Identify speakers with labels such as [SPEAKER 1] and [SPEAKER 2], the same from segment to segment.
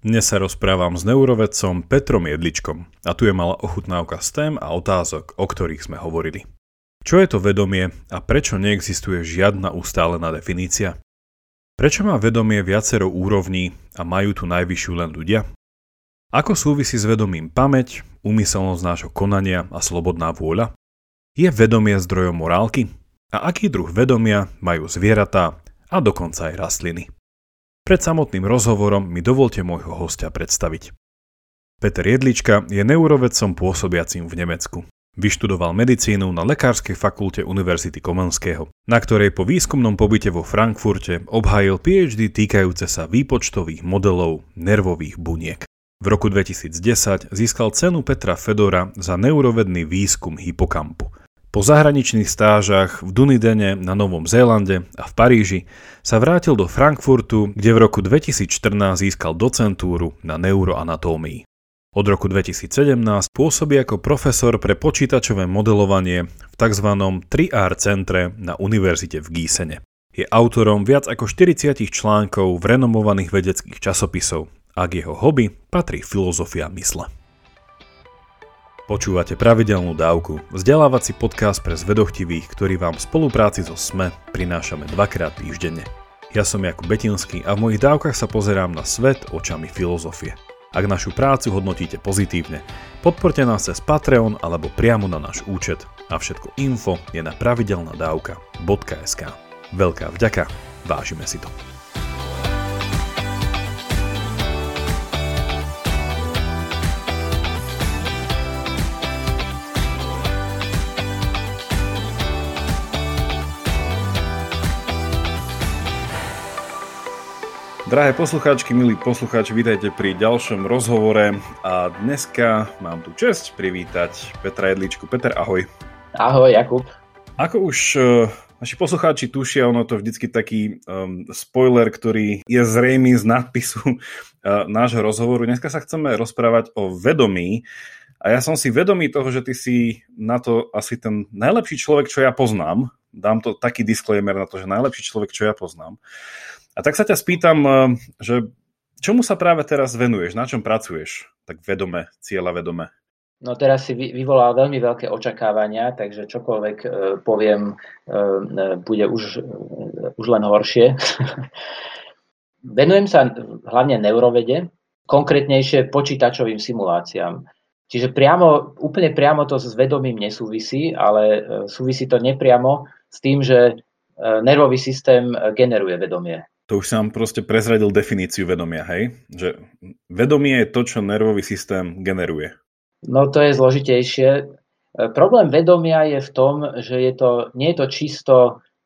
[SPEAKER 1] Dnes sa rozprávam s neurovedcom Petrom Jedličkom a tu je malá ochutnávka z tém a otázok, o ktorých sme hovorili. Čo je to vedomie a prečo neexistuje žiadna ustálená definícia? Prečo má vedomie viacero úrovní a majú tu najvyššiu len ľudia? Ako súvisí s vedomím pamäť, úmyselnosť nášho konania a slobodná vôľa? Je vedomie zdrojom morálky? A aký druh vedomia majú zvieratá a dokonca aj rastliny? Pred samotným rozhovorom mi dovolte môjho hostia predstaviť. Peter Jedlička je neurovedcom pôsobiacím v Nemecku. Vyštudoval medicínu na Lekárskej fakulte Univerzity Komenského, na ktorej po výskumnom pobyte vo Frankfurte obhájil PhD týkajúce sa výpočtových modelov nervových buniek. V roku 2010 získal cenu Petra Fedora za neurovedný výskum hypokampu – po zahraničných stážach v Dunidene na Novom Zélande a v Paríži sa vrátil do Frankfurtu, kde v roku 2014 získal docentúru na neuroanatómii. Od roku 2017 pôsobí ako profesor pre počítačové modelovanie v tzv. 3R centre na univerzite v Gísene. Je autorom viac ako 40 článkov v renomovaných vedeckých časopisov a k jeho hobby patrí filozofia mysle. Počúvate pravidelnú dávku, vzdelávací podcast pre zvedochtivých, ktorý vám v spolupráci so SME prinášame dvakrát týždenne. Ja som Jakub Betinský a v mojich dávkach sa pozerám na svet očami filozofie. Ak našu prácu hodnotíte pozitívne, podporte nás cez Patreon alebo priamo na náš účet a všetko info je na pravidelnadavka.sk. Veľká vďaka, vážime si to. Drahé poslucháčky, milí poslucháči, vítajte pri ďalšom rozhovore a dneska mám tu čest privítať Petra Jedličku. Peter, ahoj.
[SPEAKER 2] Ahoj, Jakub.
[SPEAKER 1] Ako už uh, naši poslucháči tušia, ono to vždycky taký um, spoiler, ktorý je zrejmý z nadpisu uh, nášho rozhovoru. Dneska sa chceme rozprávať o vedomí a ja som si vedomý toho, že ty si na to asi ten najlepší človek, čo ja poznám. Dám to taký disclaimer na to, že najlepší človek, čo ja poznám. A tak sa ťa spýtam, eh, že čomu sa práve teraz venuješ, na čom pracuješ, tak vedome, cieľa vedome?
[SPEAKER 2] No teraz si vyvolal veľmi veľké očakávania, takže čokoľvek e, poviem, e, bude už, už len horšie. Venujem sa hlavne neurovede, konkrétnejšie počítačovým simuláciám. Čiže priamo, úplne priamo to s vedomím nesúvisí, ale súvisí to nepriamo s tým, že nervový systém generuje vedomie
[SPEAKER 1] to už som proste prezradil definíciu vedomia, hej? Že vedomie je to, čo nervový systém generuje.
[SPEAKER 2] No to je zložitejšie. E, problém vedomia je v tom, že je to, nie je to čisto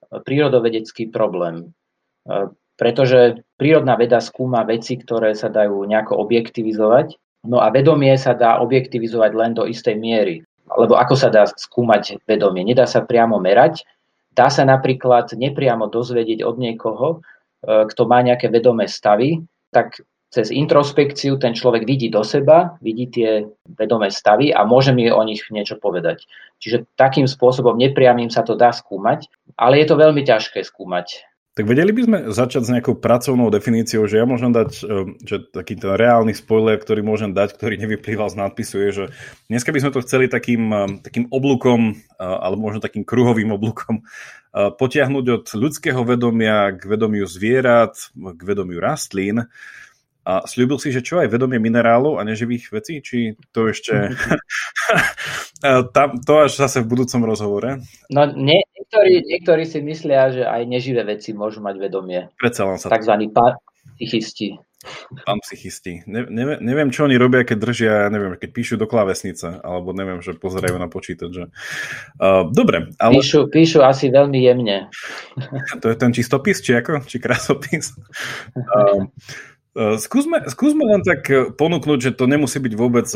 [SPEAKER 2] prírodovedecký problém. E, pretože prírodná veda skúma veci, ktoré sa dajú nejako objektivizovať. No a vedomie sa dá objektivizovať len do istej miery. Lebo ako sa dá skúmať vedomie? Nedá sa priamo merať. Dá sa napríklad nepriamo dozvedieť od niekoho, E, kto má nejaké vedomé stavy, tak cez introspekciu ten človek vidí do seba, vidí tie vedomé stavy a môže mi o nich niečo povedať. Čiže takým spôsobom nepriamým sa to dá skúmať, ale je to veľmi ťažké skúmať.
[SPEAKER 1] Tak vedeli by sme začať s nejakou pracovnou definíciou, že ja môžem dať, e, že taký ten reálny spoiler, ktorý môžem dať, ktorý nevyplýval z nadpisu, je, že dneska by sme to chceli takým, e, takým oblúkom, alebo možno takým kruhovým oblúkom potiahnuť od ľudského vedomia k vedomiu zvierat, k vedomiu rastlín. A slúbil si, že čo aj vedomie minerálov a neživých vecí? Či to ešte... Tam, to až zase v budúcom rozhovore?
[SPEAKER 2] No nie, niektorí, niektorí si myslia, že aj neživé veci môžu mať vedomie.
[SPEAKER 1] Predsa len sa...
[SPEAKER 2] Takzvaní psychisti.
[SPEAKER 1] Pán psychisti. Ne, neviem, neviem, čo oni robia, keď držia, neviem, keď píšu do klávesnice, alebo neviem, že pozerajú na počítač. Že... Uh, dobre,
[SPEAKER 2] ale... Píšu, píšu asi veľmi jemne.
[SPEAKER 1] To je ten čistopis, či ako? Či krásopis? Uh, uh, skúsme, skúsme len tak ponúknuť, že to nemusí byť vôbec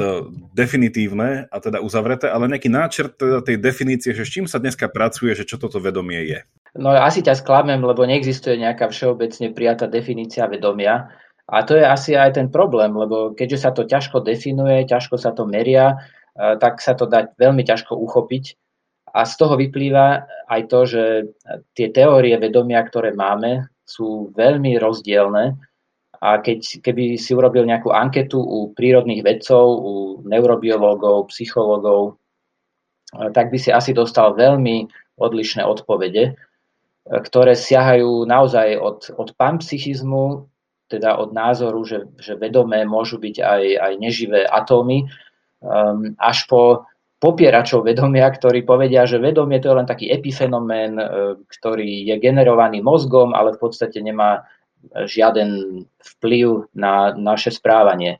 [SPEAKER 1] definitívne a teda uzavreté, ale nejaký náčrt teda tej definície, že s čím sa dneska pracuje, že čo toto vedomie je.
[SPEAKER 2] No asi ťa sklamem, lebo neexistuje nejaká všeobecne prijatá definícia vedomia. A to je asi aj ten problém, lebo keďže sa to ťažko definuje, ťažko sa to meria, tak sa to dá veľmi ťažko uchopiť. A z toho vyplýva aj to, že tie teórie vedomia, ktoré máme, sú veľmi rozdielne a keď, keby si urobil nejakú anketu u prírodných vedcov, u neurobiológov, psychológov, tak by si asi dostal veľmi odlišné odpovede, ktoré siahajú naozaj od, od panpsychizmu, teda od názoru, že, že vedomé môžu byť aj, aj neživé atómy, um, až po popieračov vedomia, ktorí povedia, že vedomie to je len taký epifenomén, uh, ktorý je generovaný mozgom, ale v podstate nemá žiaden vplyv na naše správanie.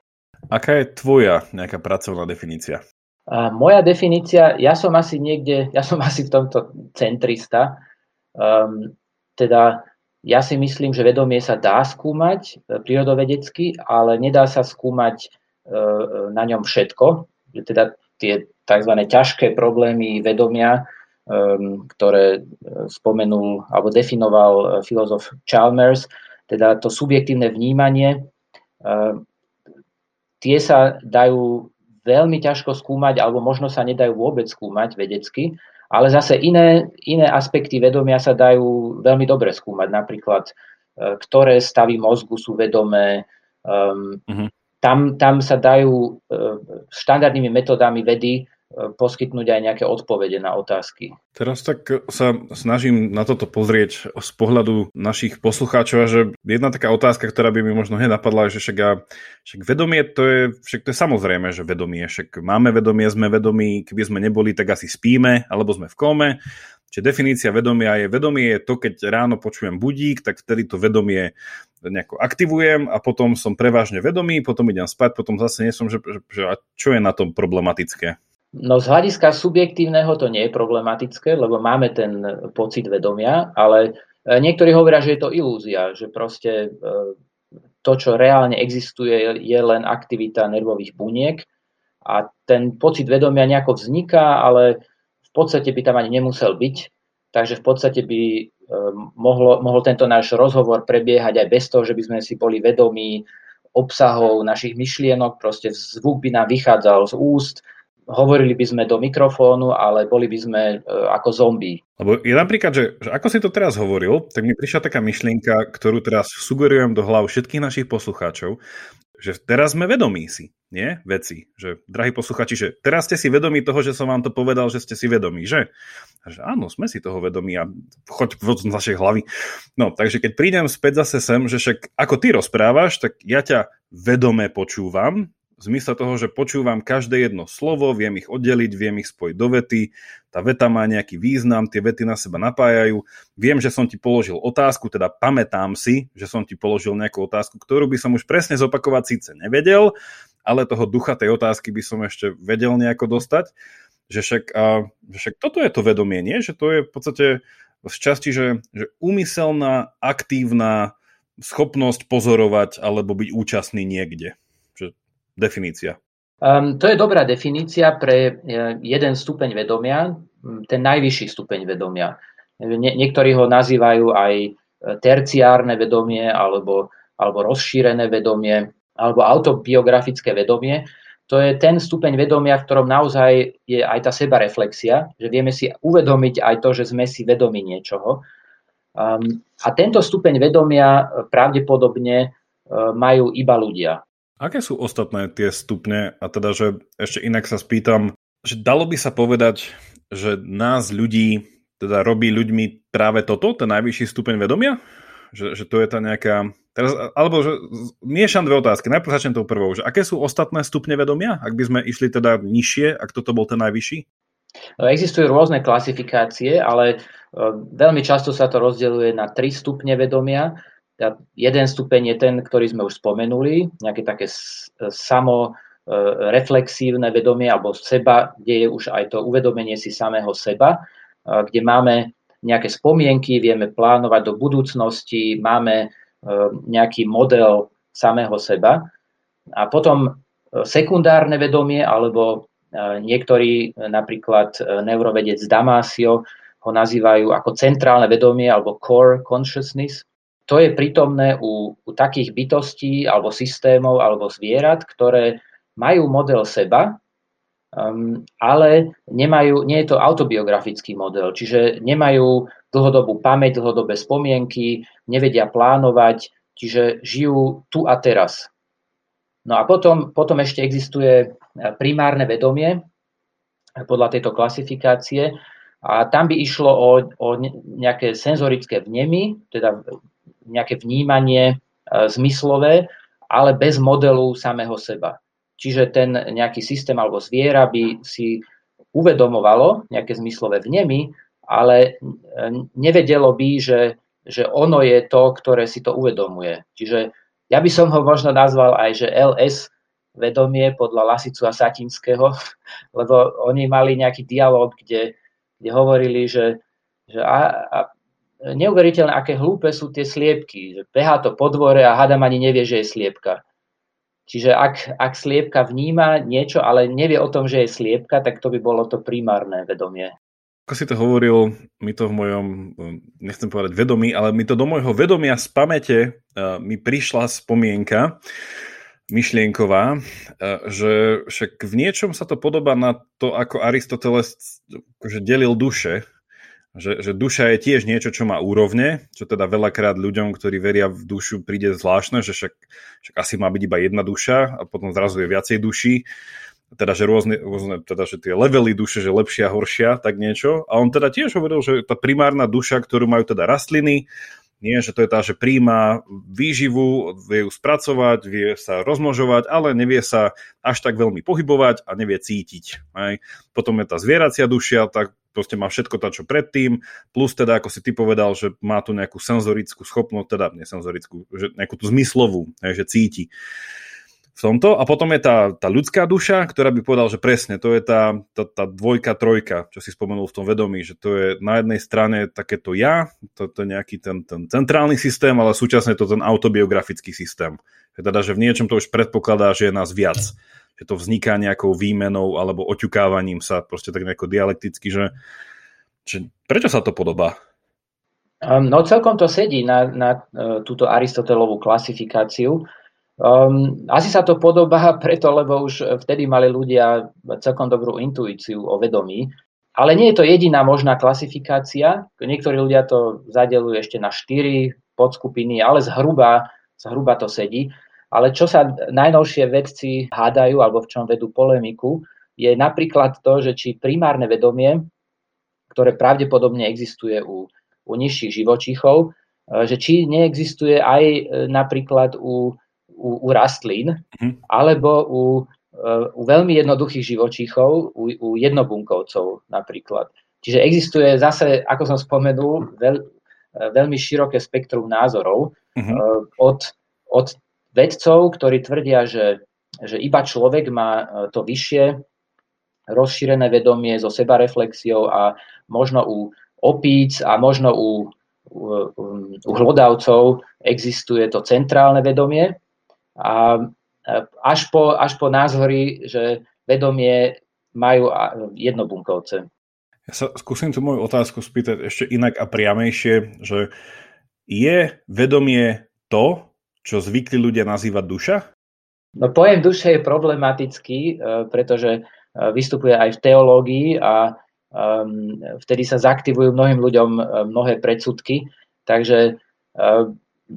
[SPEAKER 1] Aká je tvoja nejaká pracovná definícia?
[SPEAKER 2] A moja definícia, ja som asi niekde, ja som asi v tomto centrista, um, teda ja si myslím, že vedomie sa dá skúmať e, prírodovedecky, ale nedá sa skúmať e, na ňom všetko. Teda tie tzv. ťažké problémy vedomia, um, ktoré spomenul alebo definoval filozof Chalmers, teda to subjektívne vnímanie, tie sa dajú veľmi ťažko skúmať, alebo možno sa nedajú vôbec skúmať vedecky, ale zase iné, iné aspekty vedomia sa dajú veľmi dobre skúmať, napríklad e, ktoré stavy mozgu sú vedomé, um, uh-huh. tam, tam sa dajú uh, štandardnými metodami vedy poskytnúť aj nejaké odpovede na otázky.
[SPEAKER 1] Teraz tak sa snažím na toto pozrieť z pohľadu našich poslucháčov, že jedna taká otázka, ktorá by mi možno hneď napadla, že však, ja, však vedomie, to je, však to je samozrejme, že vedomie, však máme vedomie, sme vedomí, keby sme neboli, tak asi spíme, alebo sme v kome. Čiže definícia vedomia je, vedomie je to, keď ráno počujem budík, tak vtedy to vedomie nejako aktivujem a potom som prevažne vedomý, potom idem spať, potom zase nie som, že, že, že a čo je na tom problematické?
[SPEAKER 2] No z hľadiska subjektívneho to nie je problematické, lebo máme ten pocit vedomia, ale e, niektorí hovoria, že je to ilúzia, že proste e, to, čo reálne existuje, je len aktivita nervových buniek a ten pocit vedomia nejako vzniká, ale v podstate by tam ani nemusel byť, takže v podstate by e, mohlo, mohol tento náš rozhovor prebiehať aj bez toho, že by sme si boli vedomí obsahov našich myšlienok, proste zvuk by nám vychádzal z úst, hovorili by sme do mikrofónu, ale boli by sme e, ako zombie.
[SPEAKER 1] Lebo je napríklad, že, že ako si to teraz hovoril, tak mi prišla taká myšlienka, ktorú teraz sugerujem do hlav všetkých našich poslucháčov, že teraz sme vedomí si, nie? Veci. Že, drahí posluchači, že teraz ste si vedomí toho, že som vám to povedal, že ste si vedomí, že? A že áno, sme si toho vedomí a choď z našej hlavy. No, takže keď prídem späť zase sem, že však ako ty rozprávaš, tak ja ťa vedome počúvam, v zmysle toho, že počúvam každé jedno slovo, viem ich oddeliť, viem ich spojiť do vety, tá veta má nejaký význam, tie vety na seba napájajú, viem, že som ti položil otázku, teda pamätám si, že som ti položil nejakú otázku, ktorú by som už presne zopakovať síce nevedel, ale toho ducha tej otázky by som ešte vedel nejako dostať, že však, a, že však toto je to vedomie, nie? Že to je v podstate v časti, že, že úmyselná, aktívna schopnosť pozorovať alebo byť účastný niekde definícia?
[SPEAKER 2] Um, to je dobrá definícia pre e, jeden stupeň vedomia, ten najvyšší stupeň vedomia. Nie, niektorí ho nazývajú aj e, terciárne vedomie alebo, alebo rozšírené vedomie alebo autobiografické vedomie. To je ten stupeň vedomia, v ktorom naozaj je aj tá sebareflexia, že vieme si uvedomiť aj to, že sme si vedomi niečoho. Um, a tento stupeň vedomia pravdepodobne uh, majú iba ľudia.
[SPEAKER 1] Aké sú ostatné tie stupne? A teda, že ešte inak sa spýtam, že dalo by sa povedať, že nás ľudí teda robí ľuďmi práve toto, ten najvyšší stupeň vedomia? Že, že to je tá nejaká... Teraz, alebo že miešam dve otázky. Najprv začnem tou prvou. Že aké sú ostatné stupne vedomia? Ak by sme išli teda nižšie, ak toto bol ten najvyšší?
[SPEAKER 2] No, existujú rôzne klasifikácie, ale e, veľmi často sa to rozdeľuje na tri stupne vedomia. Jeden stupeň je ten, ktorý sme už spomenuli, nejaké také samo e, reflexívne vedomie alebo seba, kde je už aj to uvedomenie si samého seba, e, kde máme nejaké spomienky, vieme plánovať do budúcnosti, máme e, nejaký model samého seba. A potom sekundárne vedomie, alebo niektorí, napríklad neurovedec Damasio, ho nazývajú ako centrálne vedomie alebo core consciousness, to je prítomné u, u takých bytostí alebo systémov alebo zvierat, ktoré majú model seba, um, ale nemajú, nie je to autobiografický model, čiže nemajú dlhodobú pamäť, dlhodobé spomienky, nevedia plánovať, čiže žijú tu a teraz. No a potom, potom ešte existuje primárne vedomie podľa tejto klasifikácie a tam by išlo o, o nejaké senzorické vnemy, teda nejaké vnímanie e, zmyslové, ale bez modelu samého seba. Čiže ten nejaký systém alebo zviera by si uvedomovalo nejaké zmyslové vnemy, ale e, nevedelo by, že, že ono je to, ktoré si to uvedomuje. Čiže ja by som ho možno nazval aj, že LS vedomie podľa Lasicu a Satinského, lebo oni mali nejaký dialog, kde, kde hovorili, že, že a, a neuveriteľné, aké hlúpe sú tie sliepky. Že behá to po dvore a hadam ani nevie, že je sliepka. Čiže ak, ak sliepka vníma niečo, ale nevie o tom, že je sliepka, tak to by bolo to primárne vedomie.
[SPEAKER 1] Ako si to hovoril, mi to v mojom, nechcem povedať vedomí, ale mi to do môjho vedomia z pamäte uh, mi prišla spomienka myšlienková, uh, že však v niečom sa to podobá na to, ako Aristoteles akože delil duše, že, že duša je tiež niečo, čo má úrovne, čo teda veľakrát ľuďom, ktorí veria v dušu, príde zvláštne, že však, však asi má byť iba jedna duša a potom zrazu je viacej duší teda, že rôzne, rôzne teda, že tie levely duše, že lepšia, horšia, tak niečo. A on teda tiež hovoril, že tá primárna duša, ktorú majú teda rastliny, nie, že to je tá, že príjma výživu, vie ju spracovať, vie sa rozmnožovať, ale nevie sa až tak veľmi pohybovať a nevie cítiť. Aj. Potom je tá zvieracia dušia, tak proste má všetko to, čo predtým, plus teda, ako si ty povedal, že má tu nejakú senzorickú schopnosť, teda nesenzorickú, že nejakú tú zmyslovú, aj, že cíti v tomto. A potom je tá, tá ľudská duša, ktorá by povedal, že presne, to je tá, tá, tá dvojka, trojka, čo si spomenul v tom vedomí, že to je na jednej strane takéto ja, to, to je nejaký ten, ten centrálny systém, ale súčasne je to ten autobiografický systém. Teda, že v niečom to už predpokladá, že je nás viac. Že to vzniká nejakou výmenou alebo oťukávaním sa proste tak nejako dialekticky, že, že prečo sa to podobá?
[SPEAKER 2] Um, no celkom to sedí na, na uh, túto Aristotelovú klasifikáciu. Um, asi sa to podobá preto, lebo už vtedy mali ľudia celkom dobrú intuíciu o vedomí. Ale nie je to jediná možná klasifikácia. Niektorí ľudia to zadelujú ešte na štyri podskupiny, ale zhruba, zhruba to sedí. Ale čo sa najnovšie vedci hádajú alebo v čom vedú polemiku, je napríklad to, že či primárne vedomie, ktoré pravdepodobne existuje u, u nižších živočíchov, že či neexistuje aj e, napríklad u u, u rastlín, mm. alebo u, e, u veľmi jednoduchých živočíchov, u, u jednobunkovcov napríklad. Čiže existuje zase, ako som spomenul, veľ, e, veľmi široké spektrum názorov mm-hmm. od, od vedcov, ktorí tvrdia, že, že iba človek má to vyššie rozšírené vedomie so sebareflexiou a možno u opíc a možno u, u, u hlodavcov existuje to centrálne vedomie a až po, až po názory, že vedomie majú jednobunkovce.
[SPEAKER 1] Ja sa skúsim tú moju otázku spýtať ešte inak a priamejšie, že je vedomie to, čo zvykli ľudia nazývať duša?
[SPEAKER 2] No pojem duše je problematický, e, pretože e, vystupuje aj v teológii a vtedy sa zaktivujú mnohým ľuďom e, mnohé predsudky. Takže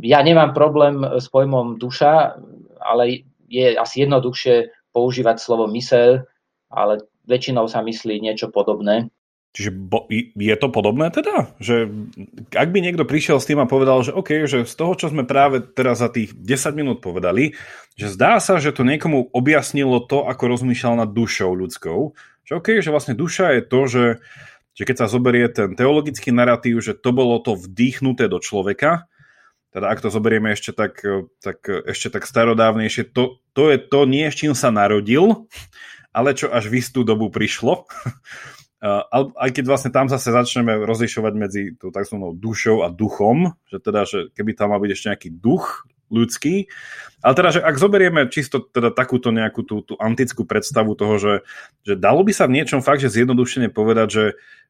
[SPEAKER 2] ja nemám problém s pojmom duša, ale je asi jednoduchšie používať slovo mysel, ale väčšinou sa myslí niečo podobné.
[SPEAKER 1] Čiže bo, je to podobné teda? Že ak by niekto prišiel s tým a povedal, že OK, že z toho, čo sme práve teraz za tých 10 minút povedali, že zdá sa, že to niekomu objasnilo to, ako rozmýšľal nad dušou ľudskou, že OK, že vlastne duša je to, že, že keď sa zoberie ten teologický narratív, že to bolo to vdýchnuté do človeka, teda ak to zoberieme ešte tak, tak, ešte tak starodávnejšie, to, to je to nie, s čím sa narodil, ale čo až v istú dobu prišlo. aj keď vlastne tam zase začneme rozlišovať medzi tou tzv. dušou a duchom, že teda, že keby tam mal byť ešte nejaký duch ľudský. Ale teda, že ak zoberieme čisto teda takúto nejakú tú, tú antickú predstavu toho, že, že dalo by sa v niečom fakt, že zjednodušene povedať, že,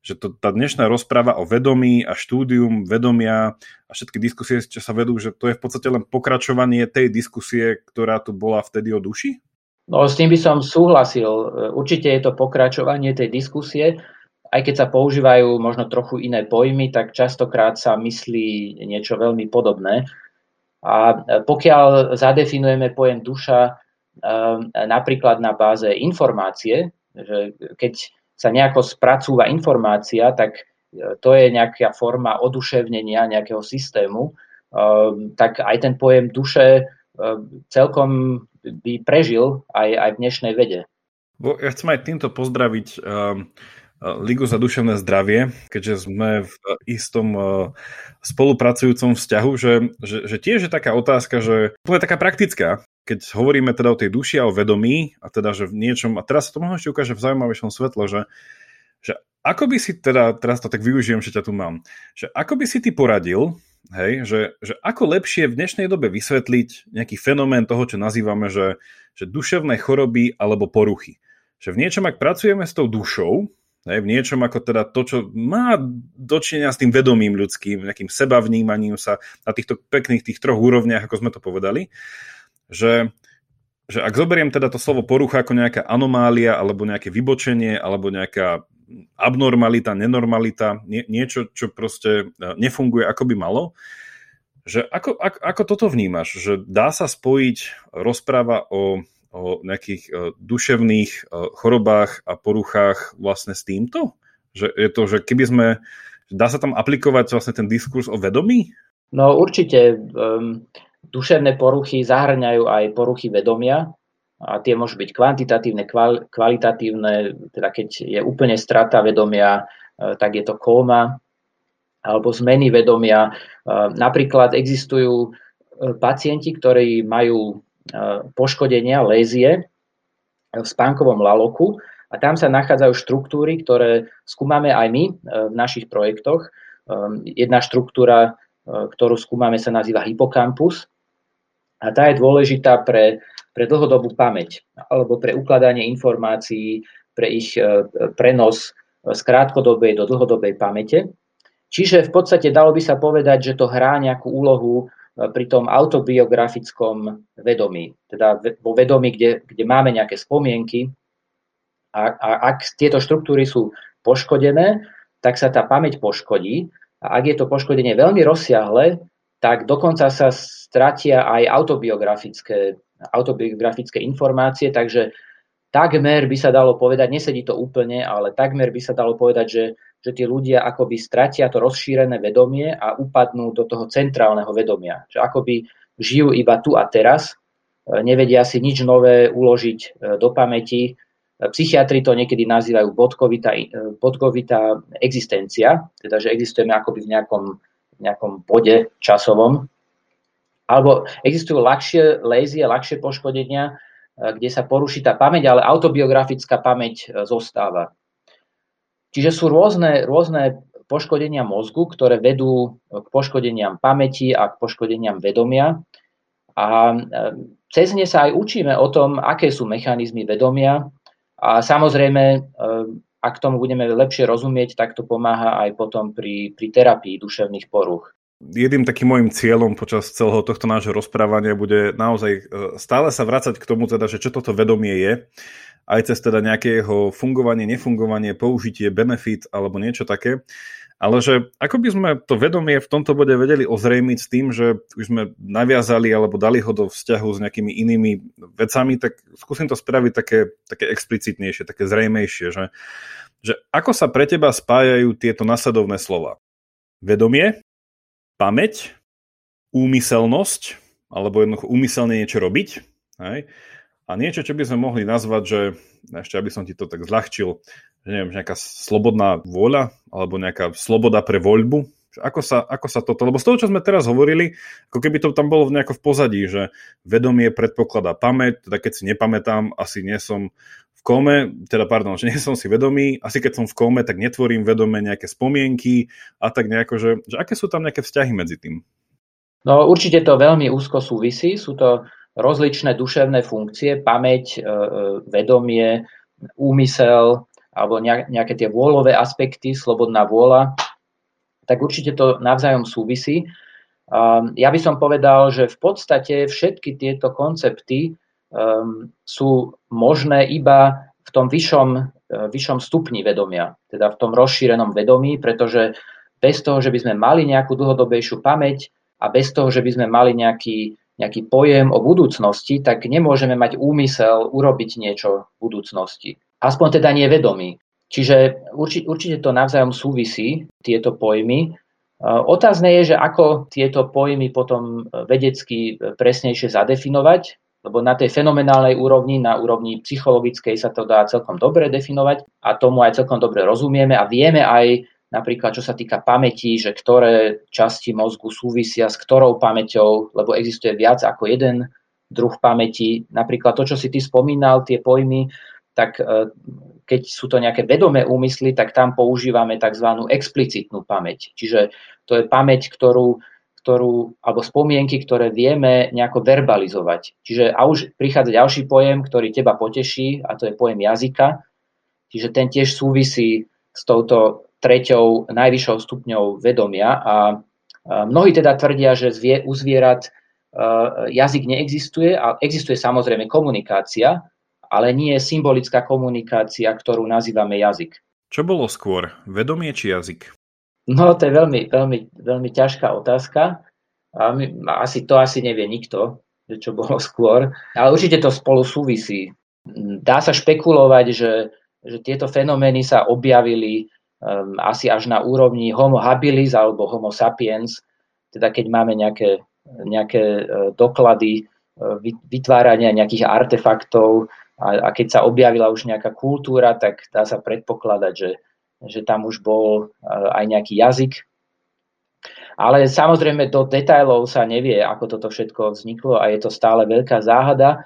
[SPEAKER 1] že to, tá dnešná rozpráva o vedomí a štúdium vedomia a všetky diskusie, čo sa vedú, že to je v podstate len pokračovanie tej diskusie, ktorá tu bola vtedy o duši?
[SPEAKER 2] No s tým by som súhlasil. Určite je to pokračovanie tej diskusie, aj keď sa používajú možno trochu iné pojmy, tak častokrát sa myslí niečo veľmi podobné. A pokiaľ zadefinujeme pojem duša napríklad na báze informácie, že keď sa nejako spracúva informácia, tak to je nejaká forma oduševnenia nejakého systému, tak aj ten pojem duše celkom by prežil aj, aj v dnešnej vede.
[SPEAKER 1] Ja chcem aj týmto pozdraviť um, Ligu za duševné zdravie, keďže sme v istom uh, spolupracujúcom vzťahu, že, že, že tiež je taká otázka, že to je taká praktická, keď hovoríme teda o tej duši a o vedomí, a teda, že v niečom, a teraz sa to možno ešte ukáže v zaujímavejšom svetle, že, že ako by si teda, teraz to tak využijem, že ťa tu mám, že ako by si ty poradil, hej, že, že ako lepšie v dnešnej dobe vysvetliť nejaký fenomén toho, čo nazývame, že, že duševné choroby alebo poruchy. Že v niečom, ak pracujeme s tou dušou, hej, v niečom ako teda to, čo má dočinenia s tým vedomím ľudským, nejakým sebavnímaním sa na týchto pekných tých troch úrovniach, ako sme to povedali, že, že ak zoberiem teda to slovo porucha ako nejaká anomália, alebo nejaké vybočenie, alebo nejaká abnormalita, nenormalita, nie, niečo, čo proste e, nefunguje ako by malo. Že ako, ako, ako toto vnímaš? Že dá sa spojiť rozpráva o, o nejakých uh, duševných uh, chorobách a poruchách vlastne s týmto? Že je to, že keby sme... Dá sa tam aplikovať vlastne ten diskurs o vedomí?
[SPEAKER 2] No určite. Um, duševné poruchy zahrňajú aj poruchy vedomia, a tie môžu byť kvantitatívne, kval, kvalitatívne, teda keď je úplne strata vedomia, e, tak je to kóma alebo zmeny vedomia. E, napríklad existujú e, pacienti, ktorí majú poškodenia, lézie v spánkovom laloku a tam sa nachádzajú štruktúry, ktoré skúmame aj my v našich projektoch. Jedna štruktúra, ktorú skúmame, sa nazýva hypokampus a tá je dôležitá pre pre dlhodobú pamäť alebo pre ukladanie informácií, pre ich e, prenos z krátkodobej do dlhodobej pamäte. Čiže v podstate dalo by sa povedať, že to hrá nejakú úlohu e, pri tom autobiografickom vedomí, teda vo vedomí, kde, kde máme nejaké spomienky. A, a ak tieto štruktúry sú poškodené, tak sa tá pamäť poškodí. A ak je to poškodenie veľmi rozsiahle, tak dokonca sa stratia aj autobiografické autobiografické informácie, takže takmer by sa dalo povedať, nesedí to úplne, ale takmer by sa dalo povedať, že, že tí ľudia akoby stratia to rozšírené vedomie a upadnú do toho centrálneho vedomia. Že akoby žijú iba tu a teraz, e, nevedia si nič nové uložiť e, do pamäti. E, psychiatri to niekedy nazývajú bodkovitá, bodkovitá existencia, teda že existujeme akoby v nejakom, v nejakom bode časovom, alebo existujú ľahšie lézie, ľahšie poškodenia, e, kde sa poruší tá pamäť, ale autobiografická pamäť e, zostáva. Čiže sú rôzne, rôzne poškodenia mozgu, ktoré vedú k poškodeniam pamäti a k poškodeniam vedomia. A cez ne sa aj učíme o tom, aké sú mechanizmy vedomia. A samozrejme, ak tomu budeme lepšie rozumieť, tak to pomáha aj potom pri, pri terapii duševných poruch
[SPEAKER 1] jedným takým môjim cieľom počas celého tohto nášho rozprávania bude naozaj e, stále sa vrácať k tomu, teda, že čo toto vedomie je, aj cez teda nejaké jeho fungovanie, nefungovanie, použitie, benefit alebo niečo také. Ale že ako by sme to vedomie v tomto bode vedeli ozrejmiť s tým, že už sme naviazali alebo dali ho do vzťahu s nejakými inými vecami, tak skúsim to spraviť také, také explicitnejšie, také zrejmejšie, že, že ako sa pre teba spájajú tieto nasledovné slova. Vedomie, pamäť, úmyselnosť, alebo jednoducho úmyselne niečo robiť. Hej? A niečo, čo by sme mohli nazvať, že ešte aby som ti to tak zľahčil, že neviem, nejaká slobodná vôľa, alebo nejaká sloboda pre voľbu, ako sa, ako sa toto, lebo z toho, čo sme teraz hovorili, ako keby to tam bolo nejako v pozadí, že vedomie predpokladá pamäť, teda keď si nepamätám, asi nie som v kome, teda pardon, že nie som si vedomý, asi keď som v kome, tak netvorím vedome nejaké spomienky a tak nejako, že, že aké sú tam nejaké vzťahy medzi tým?
[SPEAKER 2] No určite to veľmi úzko súvisí, sú to rozličné duševné funkcie, pamäť, e, e, vedomie, úmysel alebo nejaké tie vôľové aspekty, slobodná vôľa, tak určite to navzájom súvisí. Ja by som povedal, že v podstate všetky tieto koncepty sú možné iba v tom vyššom, uh, vyššom stupni vedomia, teda v tom rozšírenom vedomí, pretože bez toho, že by sme mali nejakú dlhodobejšiu pamäť a bez toho, že by sme mali nejaký, nejaký pojem o budúcnosti, tak nemôžeme mať úmysel urobiť niečo v budúcnosti. Aspoň teda nie vedomý. Čiže určite, určite to navzájom súvisí, tieto pojmy. Otázne je, že ako tieto pojmy potom vedecky presnejšie zadefinovať, lebo na tej fenomenálnej úrovni, na úrovni psychologickej sa to dá celkom dobre definovať a tomu aj celkom dobre rozumieme a vieme aj napríklad čo sa týka pamäti, že ktoré časti mozgu súvisia s ktorou pamäťou, lebo existuje viac ako jeden druh pamäti. Napríklad to, čo si ty spomínal, tie pojmy, tak e, keď sú to nejaké vedomé úmysly, tak tam používame tzv. explicitnú pamäť. Čiže to je pamäť, ktorú, ktorú, alebo spomienky, ktoré vieme nejako verbalizovať. Čiže a už prichádza ďalší pojem, ktorý teba poteší, a to je pojem jazyka. Čiže ten tiež súvisí s touto treťou najvyššou stupňou vedomia a mnohí teda tvrdia, že u zvierat e, jazyk neexistuje a existuje samozrejme komunikácia, ale nie je symbolická komunikácia, ktorú nazývame jazyk.
[SPEAKER 1] Čo bolo skôr, vedomie či jazyk?
[SPEAKER 2] No, to je veľmi, veľmi, veľmi ťažká otázka. A my, asi to asi nevie nikto, čo bolo skôr. Ale určite to spolu súvisí. Dá sa špekulovať, že, že tieto fenomény sa objavili um, asi až na úrovni homo habilis alebo homo sapiens, teda keď máme nejaké, nejaké uh, doklady uh, vytvárania nejakých artefaktov a, a keď sa objavila už nejaká kultúra, tak dá sa predpokladať, že, že tam už bol uh, aj nejaký jazyk. Ale samozrejme do detajlov sa nevie, ako toto všetko vzniklo a je to stále veľká záhada.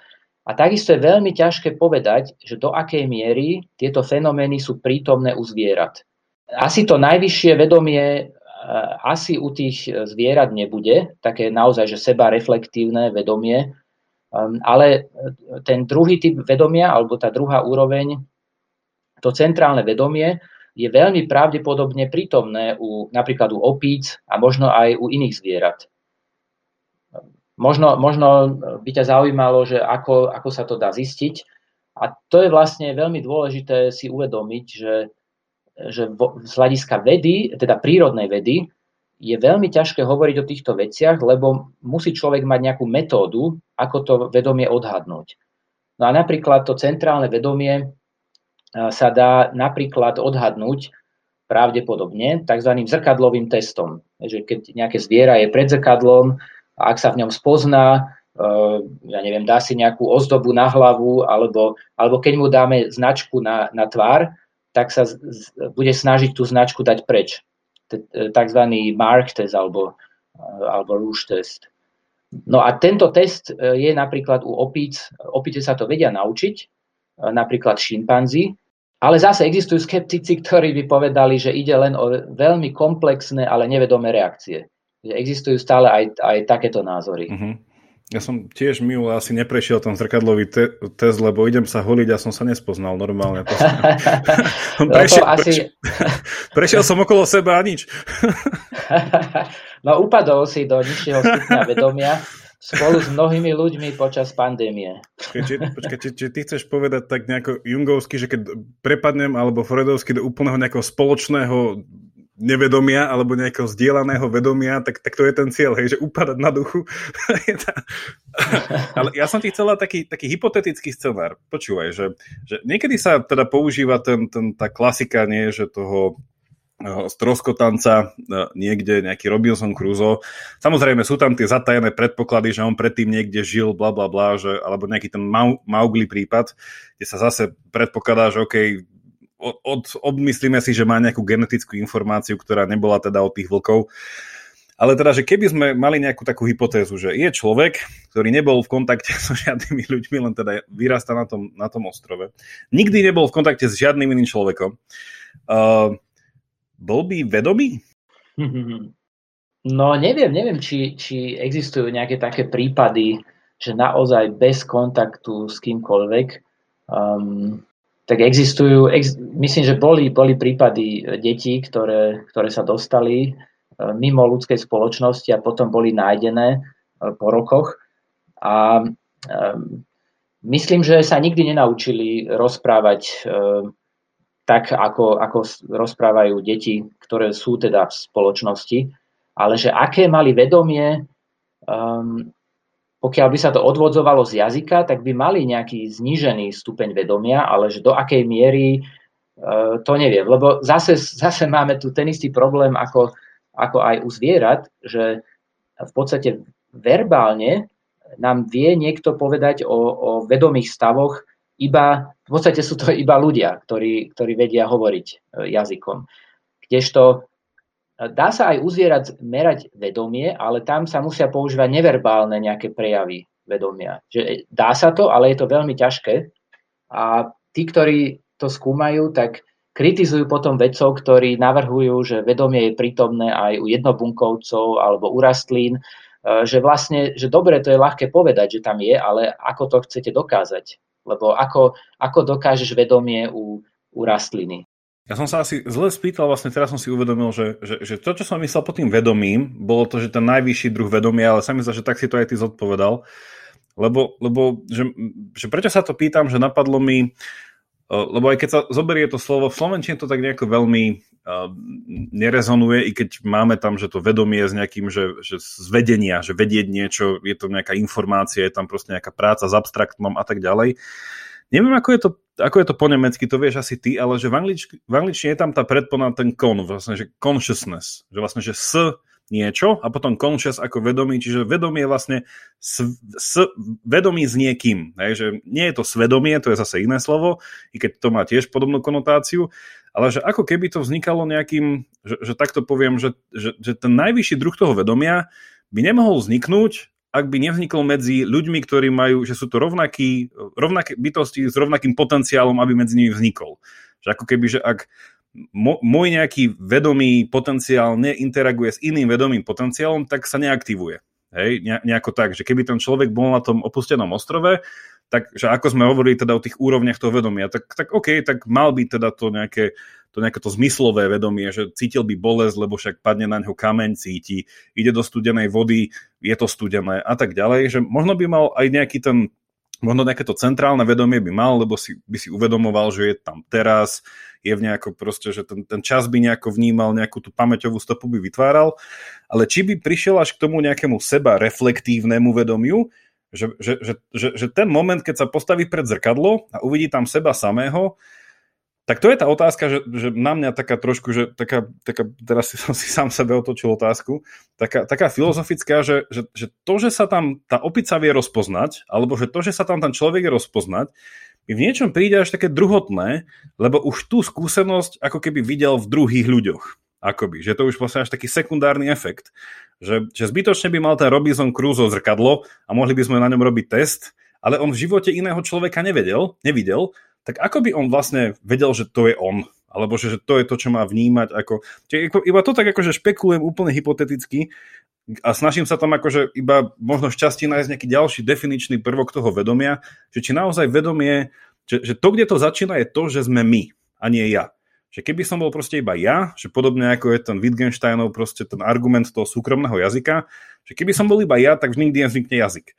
[SPEAKER 2] A takisto je veľmi ťažké povedať, že do akej miery tieto fenomény sú prítomné u zvierat. Asi to najvyššie vedomie e, asi u tých zvierat nebude, také naozaj, že seba reflektívne vedomie, um, ale ten druhý typ vedomia, alebo tá druhá úroveň, to centrálne vedomie, je veľmi pravdepodobne prítomné u, napríklad u opíc a možno aj u iných zvierat. Možno, možno by ťa zaujímalo, že ako, ako sa to dá zistiť. A to je vlastne veľmi dôležité si uvedomiť, že že z hľadiska vedy, teda prírodnej vedy, je veľmi ťažké hovoriť o týchto veciach, lebo musí človek mať nejakú metódu, ako to vedomie odhadnúť. No a napríklad to centrálne vedomie sa dá napríklad odhadnúť pravdepodobne tzv. zrkadlovým testom. Že keď nejaké zviera je pred zrkadlom ak sa v ňom spozná, ja neviem, dá si nejakú ozdobu na hlavu alebo, alebo keď mu dáme značku na, na tvár, tak sa z, z, bude snažiť tú značku dať preč. E, takzvaný mark test alebo, e, alebo rouge test. No a tento test e, je napríklad u opíc, opíce sa to vedia naučiť, napríklad šimpanzi, ale zase existujú skeptici, ktorí by povedali, že ide len o veľmi komplexné, ale nevedomé reakcie. Že existujú stále aj, aj takéto názory. Uh-huh.
[SPEAKER 1] Ja som tiež minule asi neprešiel ten zrkadlový te- test, lebo idem sa holiť a som sa nespoznal normálne. prešiel, asi... prešiel som okolo seba a nič.
[SPEAKER 2] no upadol si do nižšieho stupňa vedomia spolu s mnohými ľuďmi počas pandémie.
[SPEAKER 1] Počkaj, či, či ty chceš povedať tak nejako jungovsky, že keď prepadnem alebo Fredovsky do úplného nejakého spoločného nevedomia alebo nejakého zdieľaného vedomia, tak, tak to je ten cieľ, hej, že upadať na duchu. Ale ja som ti chcela taký, taký hypotetický scenár. Počúvaj, že, že niekedy sa teda používa ten, ten, tá klasika, nie, že toho stroskotanca eh, niekde, nejaký Robinson Crusoe. Samozrejme sú tam tie zatajené predpoklady, že on predtým niekde žil, bla bla bla, že, alebo nejaký ten Maugli prípad, kde sa zase predpokladá, že OK, od, odmyslíme si, že má nejakú genetickú informáciu, ktorá nebola teda od tých vlkov. Ale teda, že keby sme mali nejakú takú hypotézu, že je človek, ktorý nebol v kontakte so žiadnymi ľuďmi, len teda vyrasta na tom, na tom ostrove, nikdy nebol v kontakte s žiadnym iným človekom, uh, bol by vedomý?
[SPEAKER 2] No neviem, neviem, či, či existujú nejaké také prípady, že naozaj bez kontaktu s kýmkoľvek um, tak existujú, ex, myslím, že boli, boli prípady detí, ktoré, ktoré sa dostali e, mimo ľudskej spoločnosti a potom boli nájdené e, po rokoch. A um, myslím, že sa nikdy nenaučili rozprávať um, tak, ako, ako rozprávajú deti, ktoré sú teda v spoločnosti. ale že aké mali vedomie, um, pokiaľ by sa to odvodzovalo z jazyka, tak by mali nejaký znížený stupeň vedomia, ale že do akej miery, uh, to neviem. Lebo zase, zase máme tu ten istý problém ako, ako aj u zvierat, že v podstate verbálne nám vie niekto povedať o, o vedomých stavoch iba, v podstate sú to iba ľudia, ktorí, ktorí vedia hovoriť e, jazykom. Kdežto e, dá sa aj uzvierať merať vedomie, ale tam sa musia používať neverbálne nejaké prejavy vedomia. Že e, dá sa to, ale je to veľmi ťažké. A tí, ktorí to skúmajú, tak kritizujú potom vedcov, ktorí navrhujú, že vedomie je prítomné aj u jednobunkovcov alebo u rastlín, že vlastne, že dobre, to je ľahké povedať, že tam je, ale ako to chcete dokázať? Lebo ako, ako dokážeš vedomie u, u rastliny?
[SPEAKER 1] Ja som sa asi zle spýtal, vlastne teraz som si uvedomil, že, že, že to, čo som myslel pod tým vedomím, bolo to, že ten najvyšší druh vedomia, ale sa že tak si to aj ty zodpovedal. Lebo, lebo že, že prečo sa to pýtam, že napadlo mi, lebo aj keď sa zoberie to slovo, v Slovenčine to tak nejako veľmi nerezonuje, i keď máme tam, že to vedomie s nejakým, že, že z vedenia, že vedieť niečo, je to nejaká informácia, je tam proste nejaká práca s abstraktnom a tak ďalej. Neviem, ako je to, ako je to po nemecky, to vieš asi ty, ale že v, anglič, v angličtine je tam tá predpona, ten con, vlastne, že consciousness, že vlastne, že s niečo a potom conscious ako vedomí, čiže vedomie je vlastne s, s, vedomí s niekým. Hej, nie je to svedomie, to je zase iné slovo, i keď to má tiež podobnú konotáciu, ale že ako keby to vznikalo nejakým, že, že takto poviem, že, že, že ten najvyšší druh toho vedomia by nemohol vzniknúť, ak by nevznikol medzi ľuďmi, ktorí majú, že sú to rovnakí, rovnaké bytosti s rovnakým potenciálom, aby medzi nimi vznikol. Že ako keby, že ak môj nejaký vedomý potenciál neinteraguje s iným vedomým potenciálom, tak sa neaktivuje. Hej, nejako tak, že keby ten človek bol na tom opustenom ostrove, tak že ako sme hovorili teda o tých úrovniach toho vedomia, tak, tak OK, tak mal by teda to nejaké, to nejaké to zmyslové vedomie, že cítil by bolesť, lebo však padne na ňo kameň, cíti, ide do studenej vody, je to studené a tak ďalej, že možno by mal aj nejaký ten možno nejaké to centrálne vedomie by mal, lebo si, by si uvedomoval, že je tam teraz, je v nejako proste, že ten, ten čas by nejako vnímal, nejakú tú pamäťovú stopu by vytváral, ale či by prišiel až k tomu nejakému seba reflektívnemu vedomiu, že, že, že, že, že ten moment, keď sa postaví pred zrkadlo a uvidí tam seba samého, tak to je tá otázka, že, že na mňa taká trošku, že taká, taká, teraz som si sám sebe otočil otázku, taká, taká filozofická, že, že, že to, že sa tam tá opica vie rozpoznať, alebo že to, že sa tam ten človek vie rozpoznať, mi v niečom príde až také druhotné, lebo už tú skúsenosť ako keby videl v druhých ľuďoch. Akoby, že to už vlastne až taký sekundárny efekt. Že, že zbytočne by mal ten Robinson Crusoe zrkadlo a mohli by sme na ňom robiť test, ale on v živote iného človeka nevedel, nevidel, tak ako by on vlastne vedel, že to je on? Alebo že, že to je to, čo má vnímať ako... Čiže iba to tak akože špekulujem úplne hypoteticky a snažím sa tam akože iba možno šťastie nájsť nejaký ďalší definičný prvok toho vedomia, že či naozaj vedomie, že, že to, kde to začína, je to, že sme my a nie ja. Že keby som bol proste iba ja, že podobne ako je ten Wittgensteinov proste ten argument toho súkromného jazyka, že keby som bol iba ja, tak nikdy nevznikne jazyk.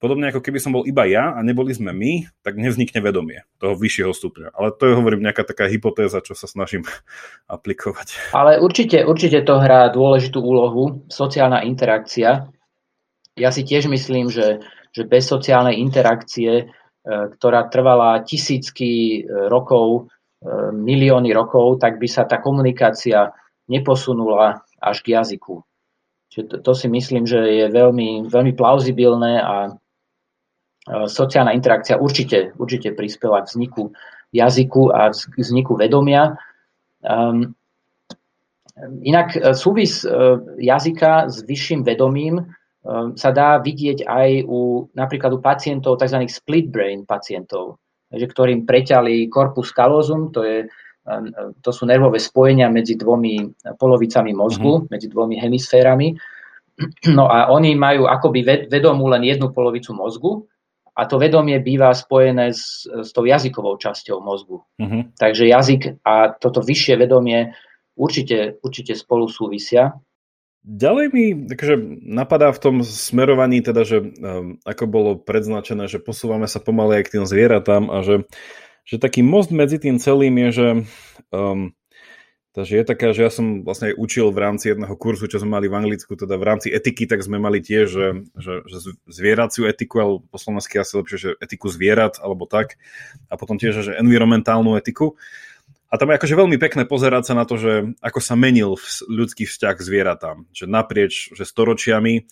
[SPEAKER 1] Podobne ako keby som bol iba ja a neboli sme my, tak nevznikne vedomie toho vyššieho stupňa. Ale to je, hovorím, nejaká taká hypotéza, čo sa snažím aplikovať.
[SPEAKER 2] Ale určite, určite to hrá dôležitú úlohu, sociálna interakcia. Ja si tiež myslím, že, že bez sociálnej interakcie, e, ktorá trvala tisícky e, rokov, e, milióny rokov, tak by sa tá komunikácia neposunula až k jazyku. Čiže to, to si myslím, že je veľmi, veľmi plauzibilné a sociálna interakcia určite, určite prispela k vzniku jazyku a vzniku vedomia. Um, inak e, súvis e, jazyka s vyšším vedomím um, sa dá vidieť aj u napríklad u pacientov, tzv. split brain pacientov, že ktorým preťali corpus callosum, to, je, um, to sú nervové spojenia medzi dvomi polovicami mozgu, mm-hmm. medzi dvomi hemisférami. No a oni majú akoby vedomú len jednu polovicu mozgu a to vedomie býva spojené s, s tou jazykovou časťou mozgu. Uh-huh. Takže jazyk a toto vyššie vedomie určite, určite spolu súvisia.
[SPEAKER 1] Ďalej mi takže napadá v tom smerovaní, teda, že um, ako bolo predznačené, že posúvame sa pomaly aj k tým zvieratám a že, že taký most medzi tým celým je, že um, Takže je taká, že ja som vlastne učil v rámci jedného kurzu, čo sme mali v Anglicku, teda v rámci etiky, tak sme mali tiež, že, že, že zvieraciu etiku, alebo po slovensky asi lepšie, že etiku zvierat, alebo tak. A potom tiež, že environmentálnu etiku. A tam je akože veľmi pekné pozerať sa na to, že ako sa menil ľudský vzťah k zvieratám. Že naprieč, že storočiami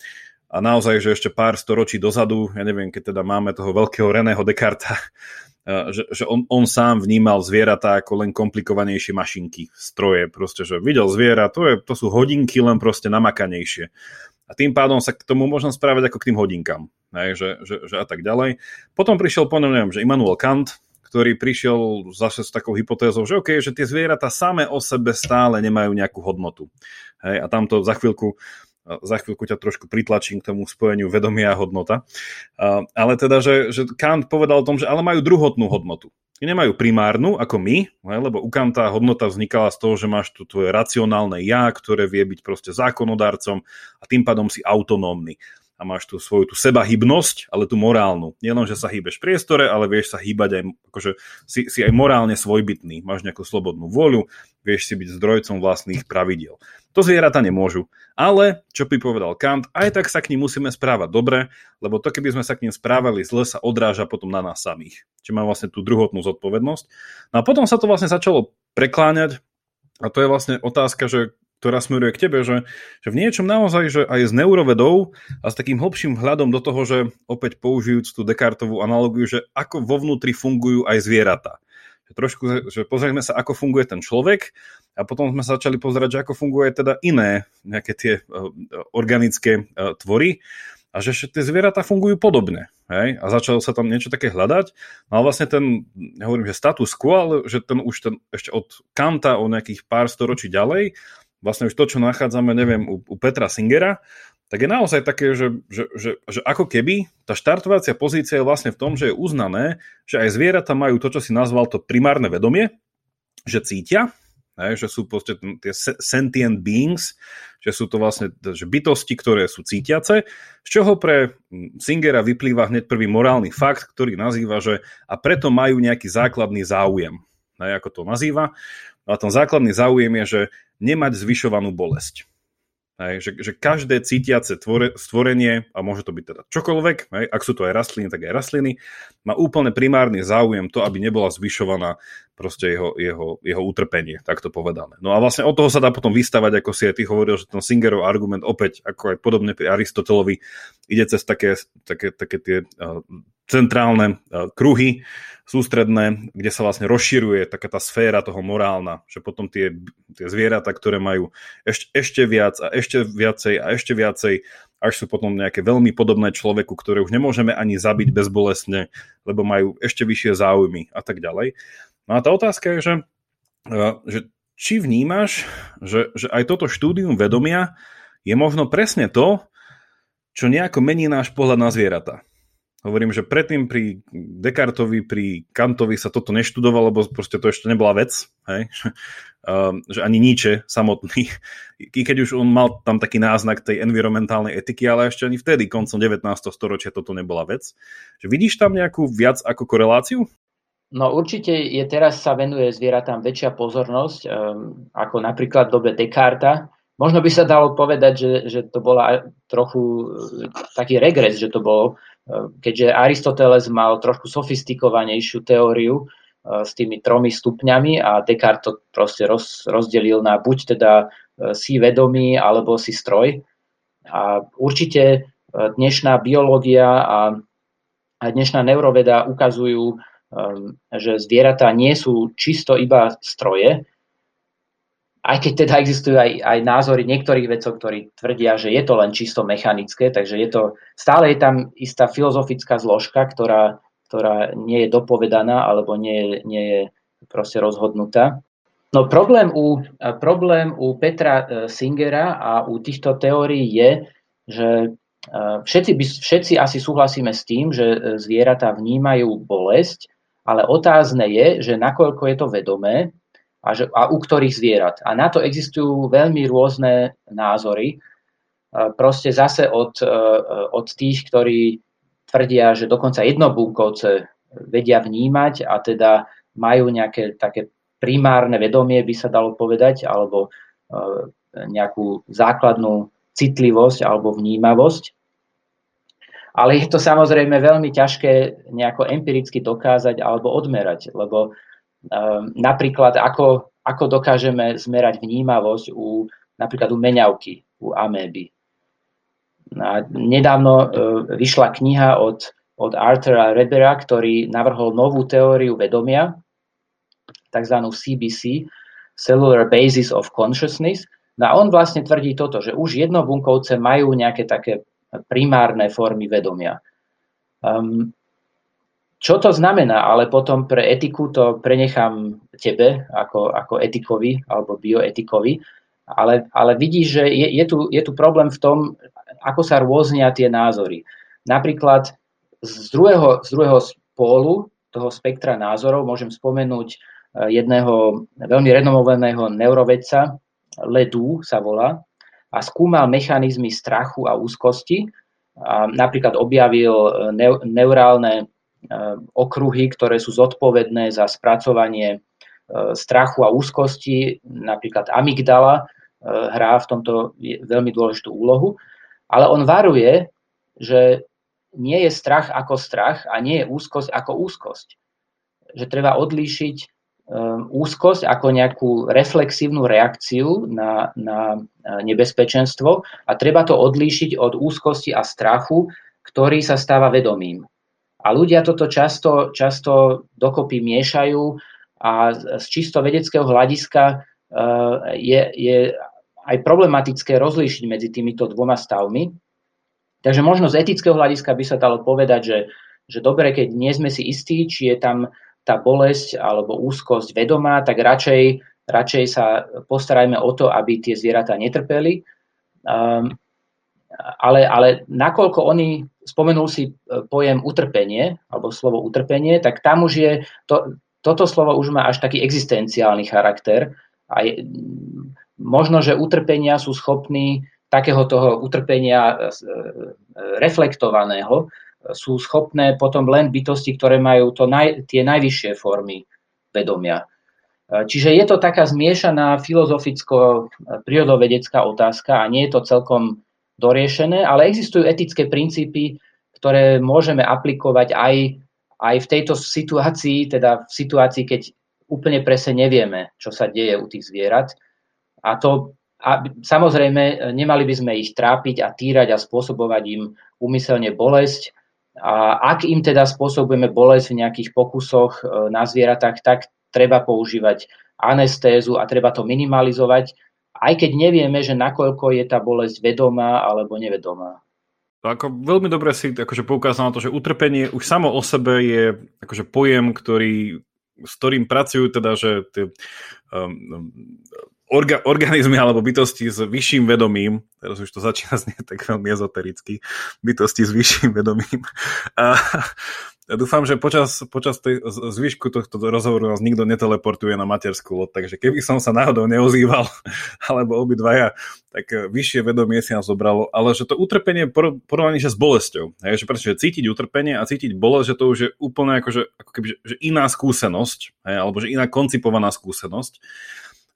[SPEAKER 1] a naozaj, že ešte pár storočí dozadu, ja neviem, keď teda máme toho veľkého Reného Descartes, že, že on, on sám vnímal zvieratá ako len komplikovanejšie mašinky, stroje, proste, že videl zviera, to, je, to sú hodinky len proste namakanejšie. A tým pádom sa k tomu možno správať ako k tým hodinkám, hej, že, že, že a tak ďalej. Potom prišiel po neviem, že Immanuel Kant, ktorý prišiel zase s takou hypotézou, že OK, že tie zvieratá same o sebe stále nemajú nejakú hodnotu. Hej, a tamto za chvíľku za chvíľku ťa trošku pritlačím k tomu spojeniu vedomia a hodnota. Ale teda, že, že Kant povedal o tom, že ale majú druhotnú hodnotu. Nemajú primárnu, ako my, lebo u Kanta hodnota vznikala z toho, že máš tu tvoje racionálne ja, ktoré vie byť proste zákonodárcom a tým pádom si autonómny a máš tu svoju tú sebahybnosť, ale tú morálnu. Nielen, že sa hýbeš v priestore, ale vieš sa hýbať aj, akože si, si aj morálne svojbytný. Máš nejakú slobodnú voľu, vieš si byť zdrojcom vlastných pravidiel. To zvieratá nemôžu. Ale, čo by povedal Kant, aj tak sa k ním musíme správať dobre, lebo to, keby sme sa k ním správali zle, sa odráža potom na nás samých. Čiže má vlastne tú druhotnú zodpovednosť. No a potom sa to vlastne začalo prekláňať a to je vlastne otázka, že ktorá smeruje k tebe, že, že v niečom naozaj, že aj s neurovedou a s takým hlbším hľadom do toho, že opäť použijúc tú Descartovú analogiu, že ako vo vnútri fungujú aj zvieratá. Trošku, že pozrieme sa, ako funguje ten človek a potom sme sa začali pozerať, že ako funguje teda iné nejaké tie uh, organické uh, tvory a že tie zvieratá fungujú podobne. Hej? A začalo sa tam niečo také hľadať. No a vlastne ten, ja hovorím, že status quo, ale že ten už ten, ešte od Kanta o nejakých pár storočí ďalej, vlastne už to, čo nachádzame, neviem, u, u Petra Singera, tak je naozaj také, že, že, že, že ako keby tá štartovacia pozícia je vlastne v tom, že je uznané, že aj zvieratá majú to, čo si nazval to primárne vedomie, že cítia, že sú proste tie sentient beings, že sú to vlastne že bytosti, ktoré sú cítiace, z čoho pre Singera vyplýva hneď prvý morálny fakt, ktorý nazýva, že a preto majú nejaký základný záujem. Hej, ako to nazýva. No a ten základný záujem je, že nemať zvyšovanú bolesť. Hej, že, že každé cítiace tvore, stvorenie, a môže to byť teda čokoľvek, hej, ak sú to aj rastliny, tak aj rastliny, má úplne primárny záujem to, aby nebola zvyšovaná proste jeho, jeho, jeho utrpenie, takto povedané. No a vlastne od toho sa dá potom vystavať, ako si aj ty hovoril, že ten Singerov argument opäť, ako aj podobne pri Aristotelovi, ide cez také, také, také tie uh, centrálne uh, kruhy, sústredné, kde sa vlastne rozširuje taká tá sféra toho morálna, že potom tie, tie zvieratá, ktoré majú ešte, ešte viac a ešte viacej a ešte viacej, až sú potom nejaké veľmi podobné človeku, ktoré už nemôžeme ani zabiť bezbolesne, lebo majú ešte vyššie záujmy a tak ďalej. No a tá otázka je, že, že či vnímaš, že, že aj toto štúdium vedomia je možno presne to, čo nejako mení náš pohľad na zvieratá. Hovorím, že predtým pri Descartovi, pri Kantovi sa toto neštudovalo, lebo proste to ešte nebola vec, hej? Um, že ani Nietzsche samotný, i keď už on mal tam taký náznak tej environmentálnej etiky, ale ešte ani vtedy, koncom 19. storočia, toto nebola vec. Že vidíš tam nejakú viac ako koreláciu?
[SPEAKER 2] No určite je teraz sa venuje zvieratám väčšia pozornosť, um, ako napríklad v dobe Descarta. Možno by sa dalo povedať, že, že to bola trochu uh, taký regres, že to bol keďže Aristoteles mal trošku sofistikovanejšiu teóriu e, s tými tromi stupňami a Descartes to proste roz, rozdelil na buď teda e, si vedomý alebo si stroj. A určite e, dnešná biológia a, a dnešná neuroveda ukazujú, že zvieratá nie sú čisto iba stroje, aj keď teda existujú aj, aj názory niektorých vedcov, ktorí tvrdia, že je to len čisto mechanické, takže je to, stále je tam istá filozofická zložka, ktorá, ktorá nie je dopovedaná alebo nie nie je proste rozhodnutá. No problém u, problém u Petra e, Singera a u týchto teórií je, že e, všetci, všetci asi súhlasíme s tým, že e, zvieratá vnímajú bolesť, ale otázne je, že nakoľko je to vedomé a, že, a u ktorých zvierat. A na to existujú veľmi rôzne názory. Proste zase od, e, od tých, ktorí tvrdia, že dokonca jednobúkovce vedia vnímať a teda majú nejaké také primárne vedomie, by sa dalo povedať, alebo nejakú základnú citlivosť alebo vnímavosť. Ale je to samozrejme veľmi ťažké nejako empiricky dokázať alebo odmerať, lebo um, napríklad ako, ako dokážeme zmerať vnímavosť u, napríklad u meňavky, u améby. A nedávno uh, vyšla kniha od, od Arthura Rebera, ktorý navrhol novú teóriu vedomia, tzv. CBC, Cellular Basis of Consciousness. No a on vlastne tvrdí toto, že už jednobunkovce majú nejaké také primárne formy vedomia. Um, čo to znamená, ale potom pre etiku to prenechám tebe ako, ako etikovi alebo bioetikovi, ale, ale vidíš, že je, je, tu, je tu problém v tom, ako sa rôznia tie názory. Napríklad z druhého, z druhého spolu toho spektra názorov môžem spomenúť eh, jedného veľmi renomovaného neurovedca, Ledu sa volá, a skúmal mechanizmy strachu a úzkosti. A napríklad objavil e, neurálne e, okruhy, ktoré sú zodpovedné za spracovanie e, strachu a úzkosti, napríklad amygdala hrá v tomto veľmi dôležitú úlohu, ale on varuje, že nie je strach ako strach a nie je úzkosť ako úzkosť. Že treba odlíšiť úzkosť ako nejakú reflexívnu reakciu na, na nebezpečenstvo a treba to odlíšiť od úzkosti a strachu, ktorý sa stáva vedomím. A ľudia toto často, často dokopy miešajú a z čisto vedeckého hľadiska uh, je, je aj problematické rozlíšiť medzi týmito dvoma stavmi. Takže možno z etického hľadiska by sa dalo povedať, že, že dobre, keď nie sme si istí, či je tam tá bolesť alebo úzkosť vedomá, tak radšej, radšej sa postarajme o to, aby tie zvieratá netrpeli. Um, ale, ale nakoľko oni, spomenul si e, pojem utrpenie, alebo slovo utrpenie, tak tam už je, to, toto slovo už má až taký existenciálny charakter. A je, možno, že utrpenia sú schopní takého toho utrpenia e, e, reflektovaného, sú schopné potom len bytosti, ktoré majú to naj, tie najvyššie formy vedomia. Čiže je to taká zmiešaná filozoficko-prírodovedecká otázka a nie je to celkom doriešené, ale existujú etické princípy, ktoré môžeme aplikovať aj, aj v tejto situácii, teda v situácii, keď úplne presne nevieme, čo sa deje u tých zvierat. A to a samozrejme, nemali by sme ich trápiť a týrať a spôsobovať im úmyselne bolesť, a ak im teda spôsobujeme bolesť v nejakých pokusoch e, na zvieratách, tak treba používať anestézu a treba to minimalizovať, aj keď nevieme, že nakoľko je tá bolesť vedomá alebo nevedomá.
[SPEAKER 1] Ako veľmi dobre si akože poukázal na to, že utrpenie už samo o sebe je akože pojem, ktorý, s ktorým pracujú teda, že tie, um, orga, organizmy alebo bytosti s vyšším vedomím, teraz už to začína znieť tak veľmi ezotericky, bytosti s vyšším vedomím. A, ja dúfam, že počas, počas tej zvyšku tohto rozhovoru nás nikto neteleportuje na materskú loď, takže keby som sa náhodou neozýval, alebo obidvaja, tak e, vyššie vedomie si nás zobralo, ale že to utrpenie porovnaní že s bolesťou, hej, že pretože cítiť utrpenie a cítiť bolesť, že to už je úplne ako, že, ako keby, že iná skúsenosť, hej, alebo že iná koncipovaná skúsenosť.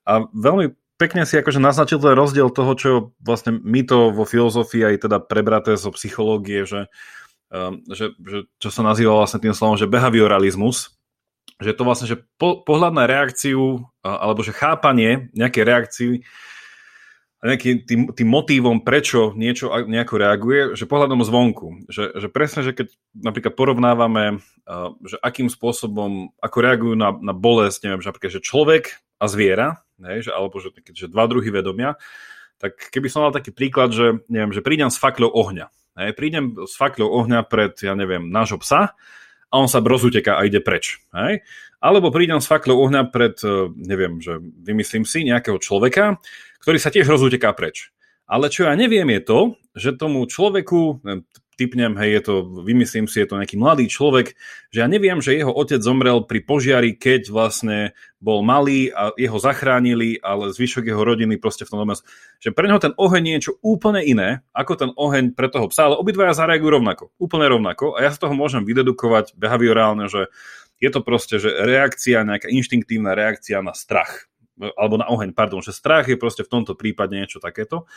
[SPEAKER 1] A veľmi pekne si akože naznačil ten rozdiel toho, čo vlastne my to vo filozofii aj teda prebraté zo psychológie, že, um, že, že čo sa nazýva vlastne tým slovom, že behavioralizmus, že to vlastne, že po, pohľad na reakciu, alebo že chápanie nejakej reakcii nejakým tým, tým motívom, prečo niečo nejako reaguje, že pohľadom zvonku. Že, že presne, že keď napríklad porovnávame, že akým spôsobom, ako reagujú na, na bolesť, neviem, že napríklad, že človek a zviera, hej, že, alebo že, že dva druhy vedomia, tak keby som mal taký príklad, že, neviem, že prídem s fakľou ohňa. Hej, prídem s fakľou ohňa pred, ja neviem, nášho psa a on sa brozuteká a ide preč. Hej? Alebo prídem s fakľou ohňa pred, e, neviem, že vymyslím si nejakého človeka, ktorý sa tiež rozuteká preč. Ale čo ja neviem je to, že tomu človeku, typnem, hej, je to, vymyslím si, je to nejaký mladý človek, že ja neviem, že jeho otec zomrel pri požiari, keď vlastne bol malý a jeho zachránili, ale zvyšok jeho rodiny proste v tom dome. Že pre neho ten oheň je niečo úplne iné, ako ten oheň pre toho psa, ale obidvaja zareagujú rovnako, úplne rovnako a ja z toho môžem vydedukovať behaviorálne, že je to proste, že reakcia, nejaká inštinktívna reakcia na strach alebo na oheň, pardon, že strach je proste v tomto prípade niečo takéto.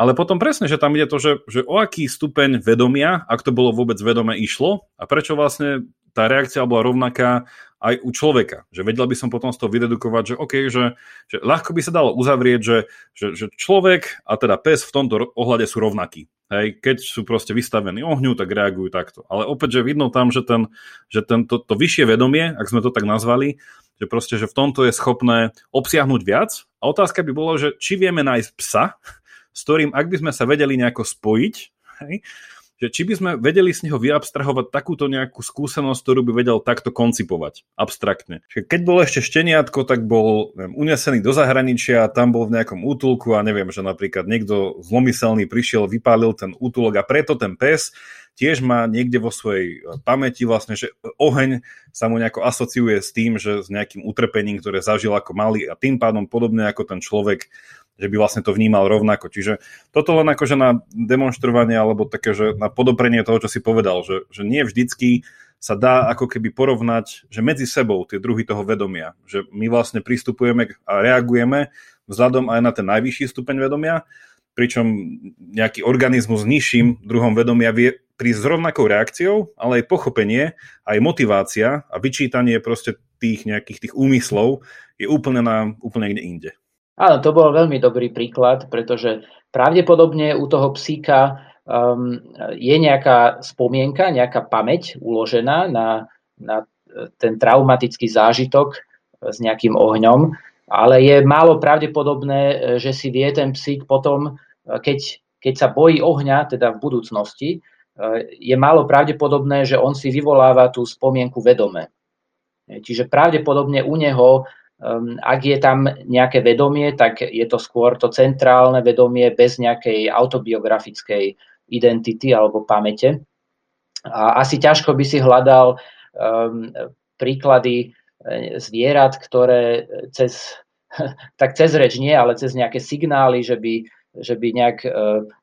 [SPEAKER 1] Ale potom presne, že tam ide to, že, že o aký stupeň vedomia, ak to bolo vôbec vedome išlo a prečo vlastne tá reakcia bola rovnaká aj u človeka. Že vedel by som potom z toho vydedukovať, že OK, že, že ľahko by sa dalo uzavrieť, že, že, že človek a teda pes v tomto ohľade sú rovnakí. Hej, keď sú proste vystavení ohňu, tak reagujú takto. Ale opäť, že vidno tam, že, ten, že ten, to, to vyššie vedomie, ak sme to tak nazvali, že proste, že v tomto je schopné obsiahnuť viac. A otázka by bolo, že či vieme nájsť psa, s ktorým, ak by sme sa vedeli nejako spojiť, hej, že či by sme vedeli z neho vyabstrahovať takúto nejakú skúsenosť, ktorú by vedel takto koncipovať, abstraktne. Keď bol ešte šteniatko, tak bol neviem, unesený do zahraničia, tam bol v nejakom útulku a neviem, že napríklad niekto zlomyselný prišiel, vypálil ten útulok a preto ten pes tiež má niekde vo svojej pamäti vlastne, že oheň sa mu nejako asociuje s tým, že s nejakým utrpením, ktoré zažil ako malý a tým pádom podobne ako ten človek že by vlastne to vnímal rovnako. Čiže toto len akože na demonstrovanie alebo také, že na podoprenie toho, čo si povedal, že, že nie vždycky sa dá ako keby porovnať, že medzi sebou tie druhy toho vedomia, že my vlastne pristupujeme a reagujeme vzhľadom aj na ten najvyšší stupeň vedomia, pričom nejaký organizmus s nižším druhom vedomia vie prísť s rovnakou reakciou, ale aj pochopenie, aj motivácia a vyčítanie proste tých nejakých tých úmyslov je úplne, na, úplne niekde inde.
[SPEAKER 2] Áno, to bol veľmi dobrý príklad, pretože pravdepodobne u toho psíka um, je nejaká spomienka, nejaká pamäť uložená na, na ten traumatický zážitok s nejakým ohňom, ale je málo pravdepodobné, že si vie ten psík potom, keď, keď sa bojí ohňa, teda v budúcnosti, je málo pravdepodobné, že on si vyvoláva tú spomienku vedome. Čiže pravdepodobne u neho ak je tam nejaké vedomie, tak je to skôr to centrálne vedomie bez nejakej autobiografickej identity alebo pamäte. A asi ťažko by si hľadal um, príklady eh, zvierat, ktoré cez, tak cez reč nie, ale cez nejaké signály, že by že by nejak e,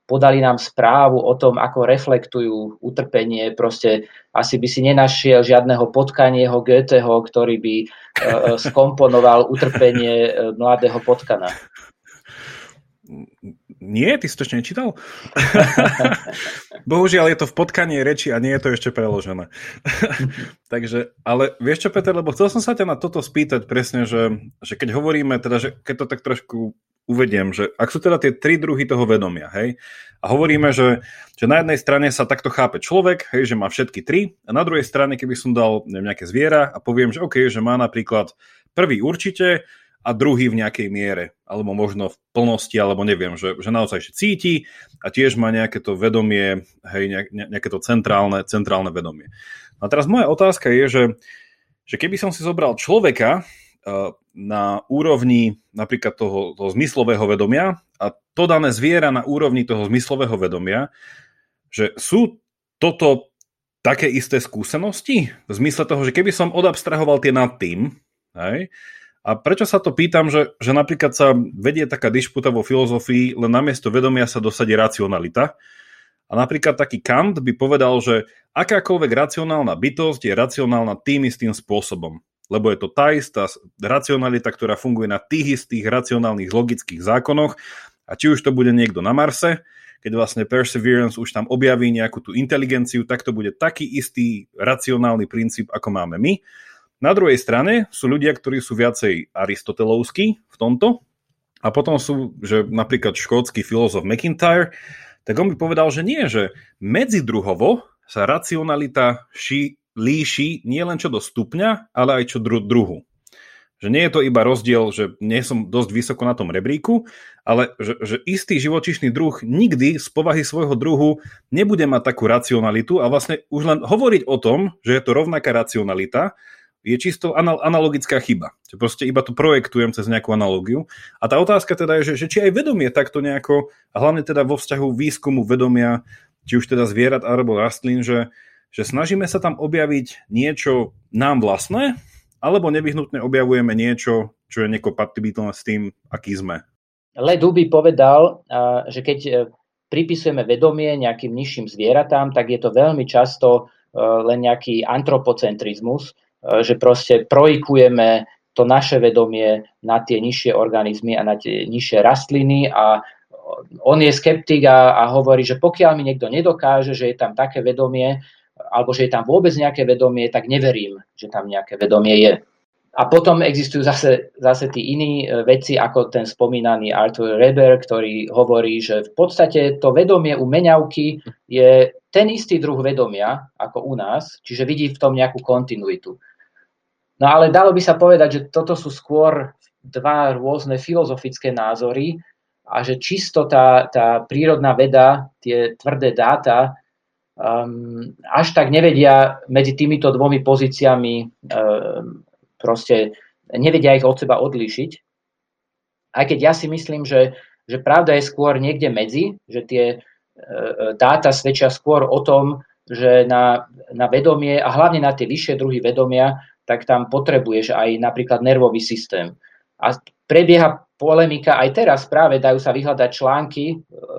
[SPEAKER 2] podali nám správu o tom, ako reflektujú utrpenie. Proste asi by si nenašiel žiadneho potkanieho Goetheho, ktorý by e, e, skomponoval utrpenie mladého potkana.
[SPEAKER 1] Nie, ty si to ešte nečítal? Bohužiaľ je to v potkanie reči a nie je to ešte preložené. Takže, ale vieš čo, Peter, lebo chcel som sa ťa na toto spýtať presne, že, že keď hovoríme, teda, že keď to tak trošku uvediem, že ak sú teda tie tri druhy toho vedomia, hej, a hovoríme, že, že na jednej strane sa takto chápe človek, hej, že má všetky tri, a na druhej strane, keby som dal neviem, nejaké zviera a poviem, že OK, že má napríklad prvý určite a druhý v nejakej miere, alebo možno v plnosti, alebo neviem, že, že naozaj že cíti a tiež má nejaké to vedomie, hej, nejaké to centrálne, centrálne vedomie. A teraz moja otázka je, že, že keby som si zobral človeka, na úrovni napríklad toho, toho zmyslového vedomia a to dané zviera na úrovni toho zmyslového vedomia, že sú toto také isté skúsenosti? V zmysle toho, že keby som odabstrahoval tie nad tým, hej, a prečo sa to pýtam, že, že napríklad sa vedie taká dišputa vo filozofii, len namiesto vedomia sa dosadí racionalita. A napríklad taký Kant by povedal, že akákoľvek racionálna bytosť je racionálna tým istým spôsobom lebo je to tá istá racionalita, ktorá funguje na tých istých racionálnych logických zákonoch a či už to bude niekto na Marse, keď vlastne Perseverance už tam objaví nejakú tú inteligenciu, tak to bude taký istý racionálny princíp, ako máme my. Na druhej strane sú ľudia, ktorí sú viacej aristotelovskí v tomto a potom sú, že napríklad škótsky filozof McIntyre, tak on by povedal, že nie, že medzidruhovo sa racionalita ší, líši nie len čo do stupňa, ale aj čo dru- druhu. Že nie je to iba rozdiel, že nie som dosť vysoko na tom rebríku, ale že, že istý živočišný druh nikdy z povahy svojho druhu nebude mať takú racionalitu a vlastne už len hovoriť o tom, že je to rovnaká racionalita, je čisto anal- analogická chyba. Že proste iba to projektujem cez nejakú analogiu. A tá otázka teda je, že, že či aj vedomie takto nejako, a hlavne teda vo vzťahu výskumu vedomia, či už teda zvierat alebo rastlín, že, že snažíme sa tam objaviť niečo nám vlastné, alebo nevyhnutne objavujeme niečo, čo je nekompatibilné s tým, aký sme.
[SPEAKER 2] Le Duby povedal, že keď e, pripisujeme vedomie nejakým nižším zvieratám, tak je to veľmi často e, len nejaký antropocentrizmus, že proste projikujeme to naše vedomie na tie nižšie organizmy a na tie nižšie rastliny a on je skeptik a, a hovorí, že pokiaľ mi niekto nedokáže, že je tam také vedomie, alebo že je tam vôbec nejaké vedomie, tak neverím, že tam nejaké vedomie je. A potom existujú zase, zase tí iní e, veci, ako ten spomínaný Arthur Reber, ktorý hovorí, že v podstate to vedomie u meňavky je ten istý druh vedomia ako u nás, čiže vidí v tom nejakú kontinuitu. No ale dalo by sa povedať, že toto sú skôr dva rôzne filozofické názory a že čisto tá, tá prírodná veda, tie tvrdé dáta, um, až tak nevedia medzi týmito dvomi pozíciami um, proste nevedia ich od seba odlíšiť. Aj keď ja si myslím, že, že pravda je skôr niekde medzi, že tie e, dáta svedčia skôr o tom, že na, na vedomie a hlavne na tie vyššie druhy vedomia, tak tam potrebuješ aj napríklad nervový systém. A prebieha polemika aj teraz práve, dajú sa vyhľadať články e,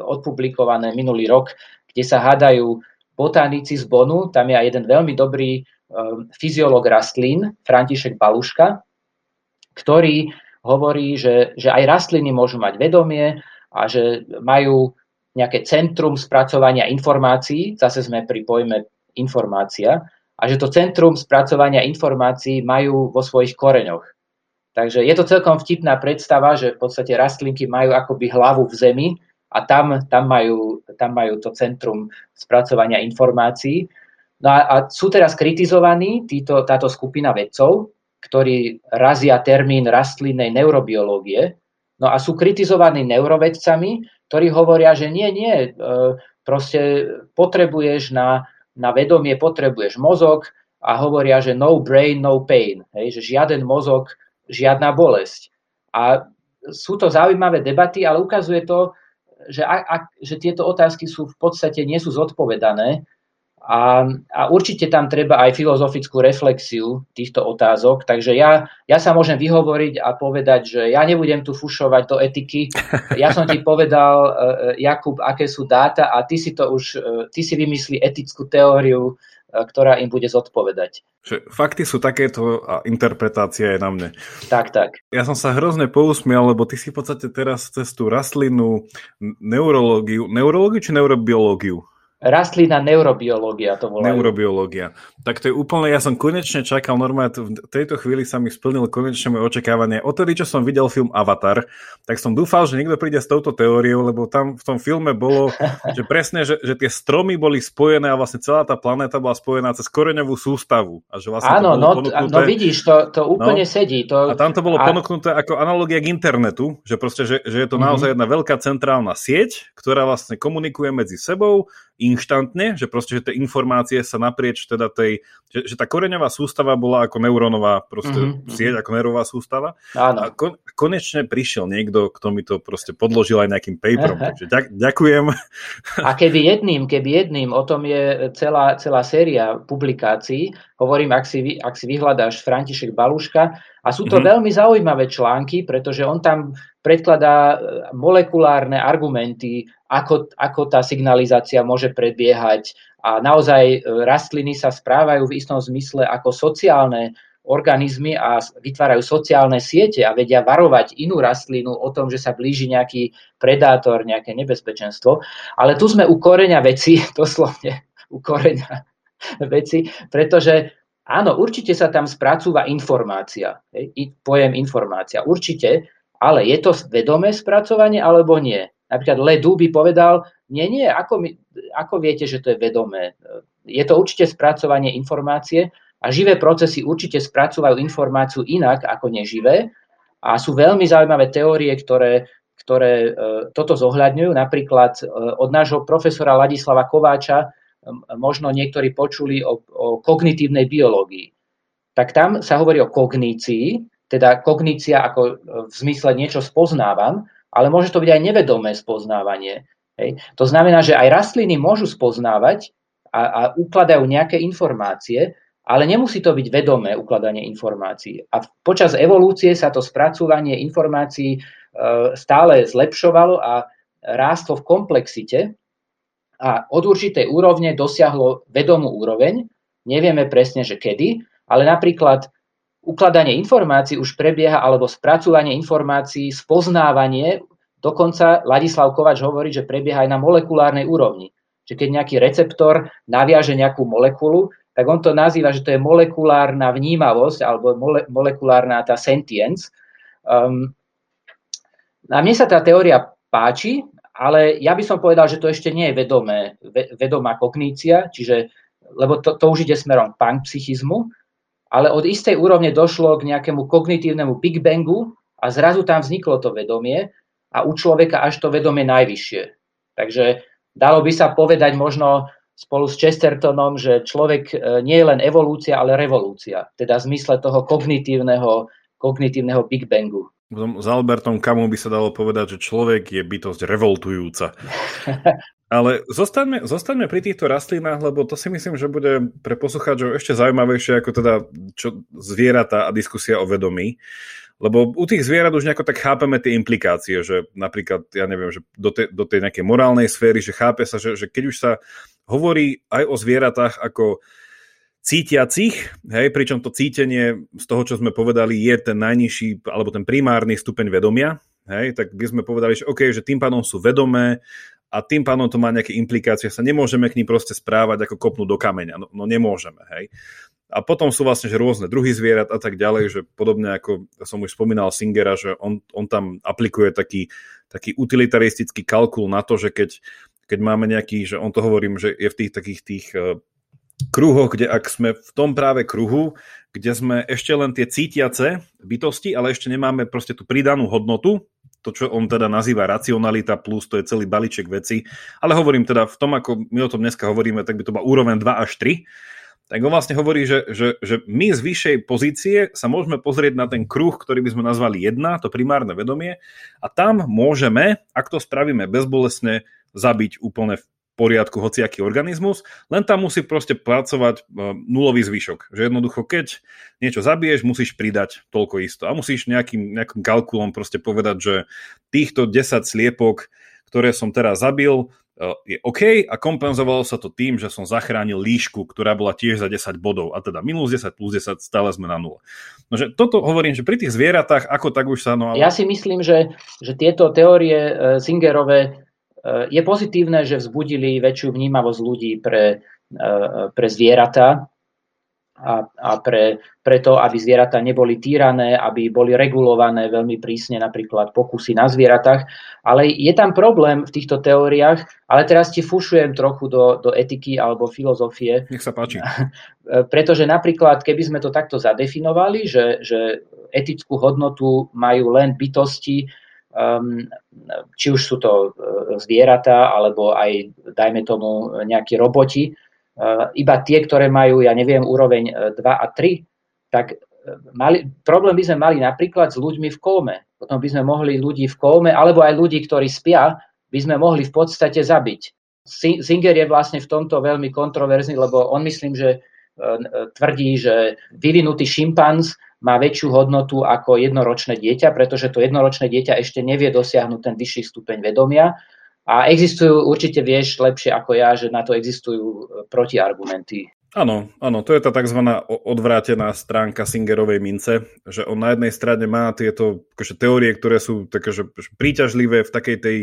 [SPEAKER 2] odpublikované minulý rok, kde sa hádajú botanici z Bonu, tam je aj jeden veľmi dobrý um, fyziológ rastlín, František Baluška, ktorý hovorí, že, že aj rastliny môžu mať vedomie a že majú nejaké centrum spracovania informácií, zase sme pri pojme informácia, a že to centrum spracovania informácií majú vo svojich koreňoch. Takže je to celkom vtipná predstava, že v podstate rastlinky majú akoby hlavu v zemi a tam, tam, majú, tam majú to centrum spracovania informácií. No a, a sú teraz kritizovaní títo, táto skupina vedcov, ktorí razia termín rastlinnej neurobiológie, no a sú kritizovaní neurovedcami, ktorí hovoria, že nie, nie, e, proste potrebuješ na, na vedomie, potrebuješ mozog a hovoria, že no brain, no pain, hej, že žiaden mozog, žiadna bolesť. A sú to zaujímavé debaty, ale ukazuje to, že, a, a, že tieto otázky sú v podstate nie sú zodpovedané a, a určite tam treba aj filozofickú reflexiu týchto otázok, takže ja, ja sa môžem vyhovoriť a povedať, že ja nebudem tu fušovať do etiky. Ja som ti povedal, uh, Jakub, aké sú dáta a ty si to už, uh, ty si vymyslí etickú teóriu, ktorá im bude zodpovedať.
[SPEAKER 1] Že fakty sú takéto a interpretácia je na mne.
[SPEAKER 2] Tak, tak.
[SPEAKER 1] Ja som sa hrozne pousmial, lebo ty si v podstate teraz cez tú rastlinnú neurológiu, neurológiu či neurobiológiu?
[SPEAKER 2] Rastlina neurobiológia to volá.
[SPEAKER 1] Neurobiológia. Tak to je úplne, ja som konečne čakal, normálne v tejto chvíli sa mi splnil konečne moje očakávanie. Odtedy, čo som videl film Avatar, tak som dúfal, že niekto príde s touto teóriou, lebo tam v tom filme bolo, že presne, že, že tie stromy boli spojené a vlastne celá tá planéta bola spojená cez koreňovú sústavu. A že vlastne
[SPEAKER 2] Áno, no, ponúknuté... no vidíš, to, to úplne no, sedí. To...
[SPEAKER 1] A tam to bolo a... ponúknuté ako analogia k internetu, že proste, že, že je to mm-hmm. naozaj jedna veľká centrálna sieť, ktorá vlastne komunikuje medzi sebou, inštantne, že proste, že tie informácie sa naprieč teda tej, že, že tá koreňová sústava bola ako neurónová proste mm-hmm. sieť, ako nervová sústava. Áno. A kon, konečne prišiel niekto, kto mi to proste podložil aj nejakým paperom, takže ďak, ďakujem.
[SPEAKER 2] A keby jedným, keby jedným, o tom je celá, celá séria publikácií, hovorím, ak si, ak si vyhľadáš František Baluška, a sú to mm-hmm. veľmi zaujímavé články, pretože on tam predkladá e, molekulárne argumenty, ako, ako tá signalizácia môže prebiehať. A naozaj e, rastliny sa správajú v istom zmysle ako sociálne organizmy a vytvárajú sociálne siete a vedia varovať inú rastlinu o tom, že sa blíži nejaký predátor, nejaké nebezpečenstvo. Ale tu sme u koreňa veci, doslovne u koreňa veci, pretože Áno, určite sa tam spracúva informácia, pojem informácia, určite, ale je to vedomé spracovanie alebo nie? Napríklad Ledu by povedal, nie, nie, ako, my, ako viete, že to je vedomé? Je to určite spracovanie informácie a živé procesy určite spracúvajú informáciu inak ako neživé a sú veľmi zaujímavé teórie, ktoré, ktoré e, toto zohľadňujú. Napríklad e, od nášho profesora Ladislava Kováča možno niektorí počuli o, o kognitívnej biológii. Tak tam sa hovorí o kognícii, teda kognícia ako v zmysle niečo spoznávam, ale môže to byť aj nevedomé spoznávanie. Hej. To znamená, že aj rastliny môžu spoznávať a, a ukladajú nejaké informácie, ale nemusí to byť vedomé ukladanie informácií. A počas evolúcie sa to spracúvanie informácií e, stále zlepšovalo a rástlo v komplexite, a od určitej úrovne dosiahlo vedomú úroveň, nevieme presne, že kedy, ale napríklad ukladanie informácií už prebieha, alebo spracovanie informácií, spoznávanie, dokonca Ladislav Kovač hovorí, že prebieha aj na molekulárnej úrovni. Že keď nejaký receptor naviaže nejakú molekulu, tak on to nazýva, že to je molekulárna vnímavosť alebo mole, molekulárna tá sentience. Um, a mne sa tá teória páči, ale ja by som povedal, že to ešte nie je vedomé, vedomá kognícia, čiže, lebo to, to už ide smerom k psychizmu, ale od istej úrovne došlo k nejakému kognitívnemu Big Bangu a zrazu tam vzniklo to vedomie a u človeka až to vedomie najvyššie. Takže dalo by sa povedať možno spolu s Chestertonom, že človek e, nie je len evolúcia, ale revolúcia. Teda v zmysle toho kognitívneho, kognitívneho Big Bangu.
[SPEAKER 1] S Albertom Camus by sa dalo povedať, že človek je bytosť revoltujúca. Ale zostaňme, zostaňme pri týchto rastlinách, lebo to si myslím, že bude pre poslucháčov ešte zaujímavejšie ako teda čo, zvieratá a diskusia o vedomí. Lebo u tých zvierat už nejako tak chápeme tie implikácie, že napríklad, ja neviem, že do, te, do tej nejakej morálnej sféry, že chápe sa, že, že keď už sa hovorí aj o zvieratách ako cítiacich, hej, pričom to cítenie z toho, čo sme povedali, je ten najnižší alebo ten primárny stupeň vedomia, hej, tak by sme povedali, že OK, že tým pádom sú vedomé a tým pádom to má nejaké implikácie, sa nemôžeme k ním proste správať ako kopnú do kameňa, no, no nemôžeme, hej. A potom sú vlastne že rôzne druhy zvierat a tak ďalej, že podobne ako som už spomínal Singera, že on, on tam aplikuje taký, taký utilitaristický kalkul na to, že keď, keď máme nejaký, že on to hovorím, že je v tých takých tých uh, kruhoch, kde ak sme v tom práve kruhu, kde sme ešte len tie cítiace bytosti, ale ešte nemáme proste tú pridanú hodnotu, to, čo on teda nazýva racionalita plus, to je celý balíček veci. Ale hovorím teda v tom, ako my o tom dneska hovoríme, tak by to bola úroveň 2 až 3 tak on vlastne hovorí, že, že, že my z vyššej pozície sa môžeme pozrieť na ten kruh, ktorý by sme nazvali jedna, to primárne vedomie, a tam môžeme, ak to spravíme bezbolesne, zabiť úplne poriadku hociaký organizmus, len tam musí proste pracovať e, nulový zvyšok. Že jednoducho, keď niečo zabiješ, musíš pridať toľko isto. A musíš nejakým, nejakým kalkulom proste povedať, že týchto 10 sliepok, ktoré som teraz zabil, je OK a kompenzovalo sa to tým, že som zachránil líšku, ktorá bola tiež za 10 bodov a teda minus 10 plus 10 stále sme na nule. Nože toto hovorím, že pri tých zvieratách ako tak už sa... No,
[SPEAKER 2] ale... Ja si myslím, že, že tieto teórie Singerové e, je pozitívne, že vzbudili väčšiu vnímavosť ľudí pre, e, pre zvieratá, a, a pre, preto, aby zvieratá neboli týrané, aby boli regulované veľmi prísne napríklad pokusy na zvieratách. Ale je tam problém v týchto teóriách, ale teraz ti fušujem trochu do, do etiky alebo filozofie.
[SPEAKER 1] Nech sa páči.
[SPEAKER 2] Pretože napríklad, keby sme to takto zadefinovali, že, že etickú hodnotu majú len bytosti, či už sú to e, zvieratá, alebo aj, dajme tomu, nejakí roboti, Eh, iba tie, ktoré majú, ja neviem, úroveň 2 eh, a 3, tak eh, mali, problém by sme mali napríklad s ľuďmi v kóme. Potom by sme mohli ľudí v kóme, alebo aj ľudí, ktorí spia, by sme mohli v podstate zabiť. Singer je vlastne v tomto veľmi kontroverzný, lebo on myslím, že tvrdí, že vyvinutý šimpanz má väčšiu hodnotu ako jednoročné dieťa, pretože to jednoročné dieťa ešte nevie dosiahnuť ten vyšší stupeň vedomia a existujú, určite vieš lepšie ako ja, že na to existujú e, protiargumenty.
[SPEAKER 1] Áno, áno, to je tá tzv. odvrátená stránka Singerovej mince, že on na jednej strane má tieto akože, teórie, ktoré sú také, že, príťažlivé v takej tej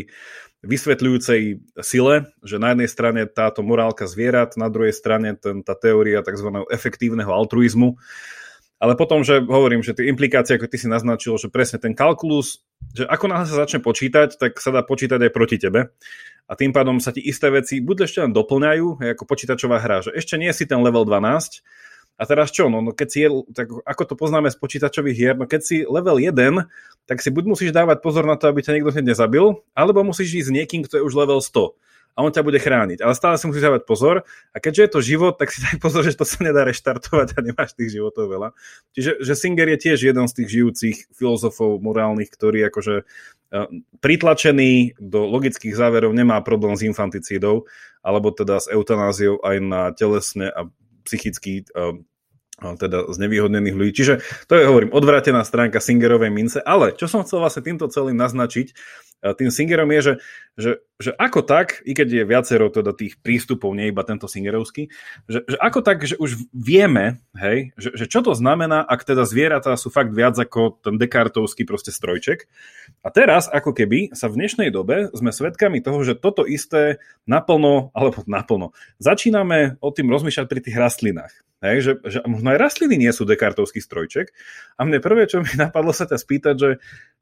[SPEAKER 1] vysvetľujúcej sile, že na jednej strane táto morálka zvierat, na druhej strane ten, tá teória tzv. efektívneho altruizmu, ale potom, že hovorím, že tie implikácie, ako ty si naznačil, že presne ten kalkulus, že ako náhle sa začne počítať, tak sa dá počítať aj proti tebe. A tým pádom sa ti isté veci buď ešte len doplňajú, ako počítačová hra, že ešte nie si ten level 12, a teraz čo? No, no keď si je, tak ako to poznáme z počítačových hier, no keď si level 1, tak si buď musíš dávať pozor na to, aby ťa niekto hneď nezabil, alebo musíš ísť s niekým, kto je už level 100 a on ťa bude chrániť. Ale stále si musíš dávať pozor a keďže je to život, tak si daj pozor, že to sa nedá reštartovať a nemáš tých životov veľa. Čiže že Singer je tiež jeden z tých žijúcich filozofov morálnych, ktorý akože e, pritlačený do logických záverov nemá problém s infanticídou alebo teda s eutanáziou aj na telesne a psychicky e, teda z nevýhodnených ľudí. Čiže to je, hovorím, odvrátená stránka Singerovej mince, ale čo som chcel vlastne týmto celým naznačiť, tým Singerom je, že, že, že ako tak, i keď je viacero teda tých prístupov, nie iba tento Singerovský, že, že ako tak, že už vieme, hej, že, že čo to znamená, ak teda zvieratá sú fakt viac ako ten dekartovský proste strojček. A teraz, ako keby sa v dnešnej dobe sme svedkami toho, že toto isté naplno, alebo naplno, začíname o tým rozmýšľať pri tých rastlinách. Hej, že, že možno aj rastliny nie sú dekartovský strojček. A mne prvé, čo mi napadlo sa ťa spýtať, že,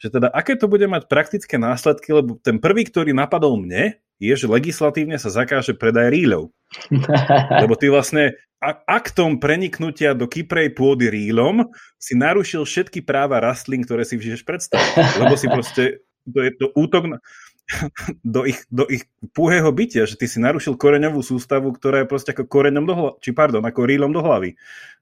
[SPEAKER 1] že teda aké to bude mať praktické následky, lebo ten prvý, ktorý napadol mne, je, že legislatívne sa zakáže predaj ríľov. Lebo ty vlastne aktom preniknutia do kyprej pôdy rílom si narušil všetky práva rastlín, ktoré si vžiješ predstaviť. Lebo si proste, to je to útok na, do ich, do ich púhého bytia, že ty si narušil koreňovú sústavu, ktorá je proste ako koreňom do hlavy, či pardon, ako rílom do hlavy.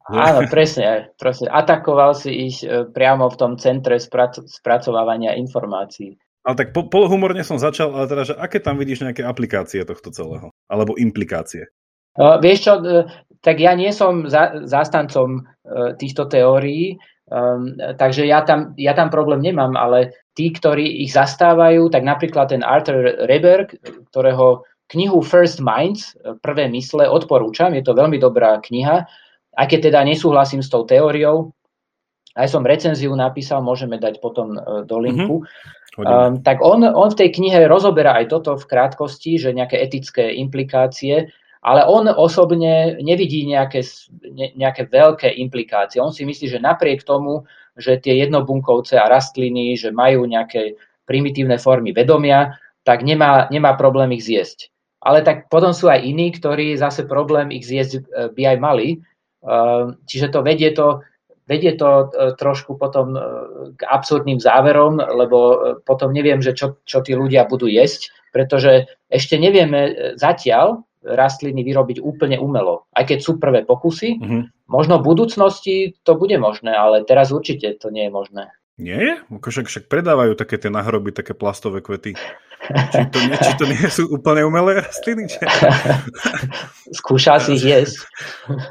[SPEAKER 2] Áno, presne, presne. Atakoval si ich e, priamo v tom centre sprac- spracovávania informácií.
[SPEAKER 1] Ale tak po, polohumorne som začal, ale teda, že aké tam vidíš nejaké aplikácie tohto celého? Alebo implikácie?
[SPEAKER 2] Uh, vieš čo, uh, tak ja nie som za, zástancom uh, týchto teórií, um, takže ja tam, ja tam problém nemám, ale tí, ktorí ich zastávajú, tak napríklad ten Arthur Reberg, ktorého knihu First Minds, prvé mysle, odporúčam, je to veľmi dobrá kniha, aj keď teda nesúhlasím s tou teóriou, aj som recenziu napísal, môžeme dať potom e, do linku. Mm-hmm. Um, tak on, on v tej knihe rozoberá aj toto v krátkosti, že nejaké etické implikácie, ale on osobne nevidí nejaké, ne, nejaké veľké implikácie. On si myslí, že napriek tomu, že tie jednobunkovce a rastliny, že majú nejaké primitívne formy vedomia, tak nemá, nemá problém ich zjesť. Ale tak potom sú aj iní, ktorí zase problém ich zjesť e, by aj mali. E, čiže to vedie to, vedie to e, trošku potom k absurdným záverom, lebo potom neviem, že čo, čo tí ľudia budú jesť, pretože ešte nevieme zatiaľ, rastliny vyrobiť úplne umelo. Aj keď sú prvé pokusy, mm-hmm. možno v budúcnosti to bude možné, ale teraz určite to nie je možné.
[SPEAKER 1] Nie? Však, však predávajú také tie nahroby, také plastové kvety. Či to nie, či to nie sú úplne umelé rastliny? Či...
[SPEAKER 2] Skúšal si ich jesť?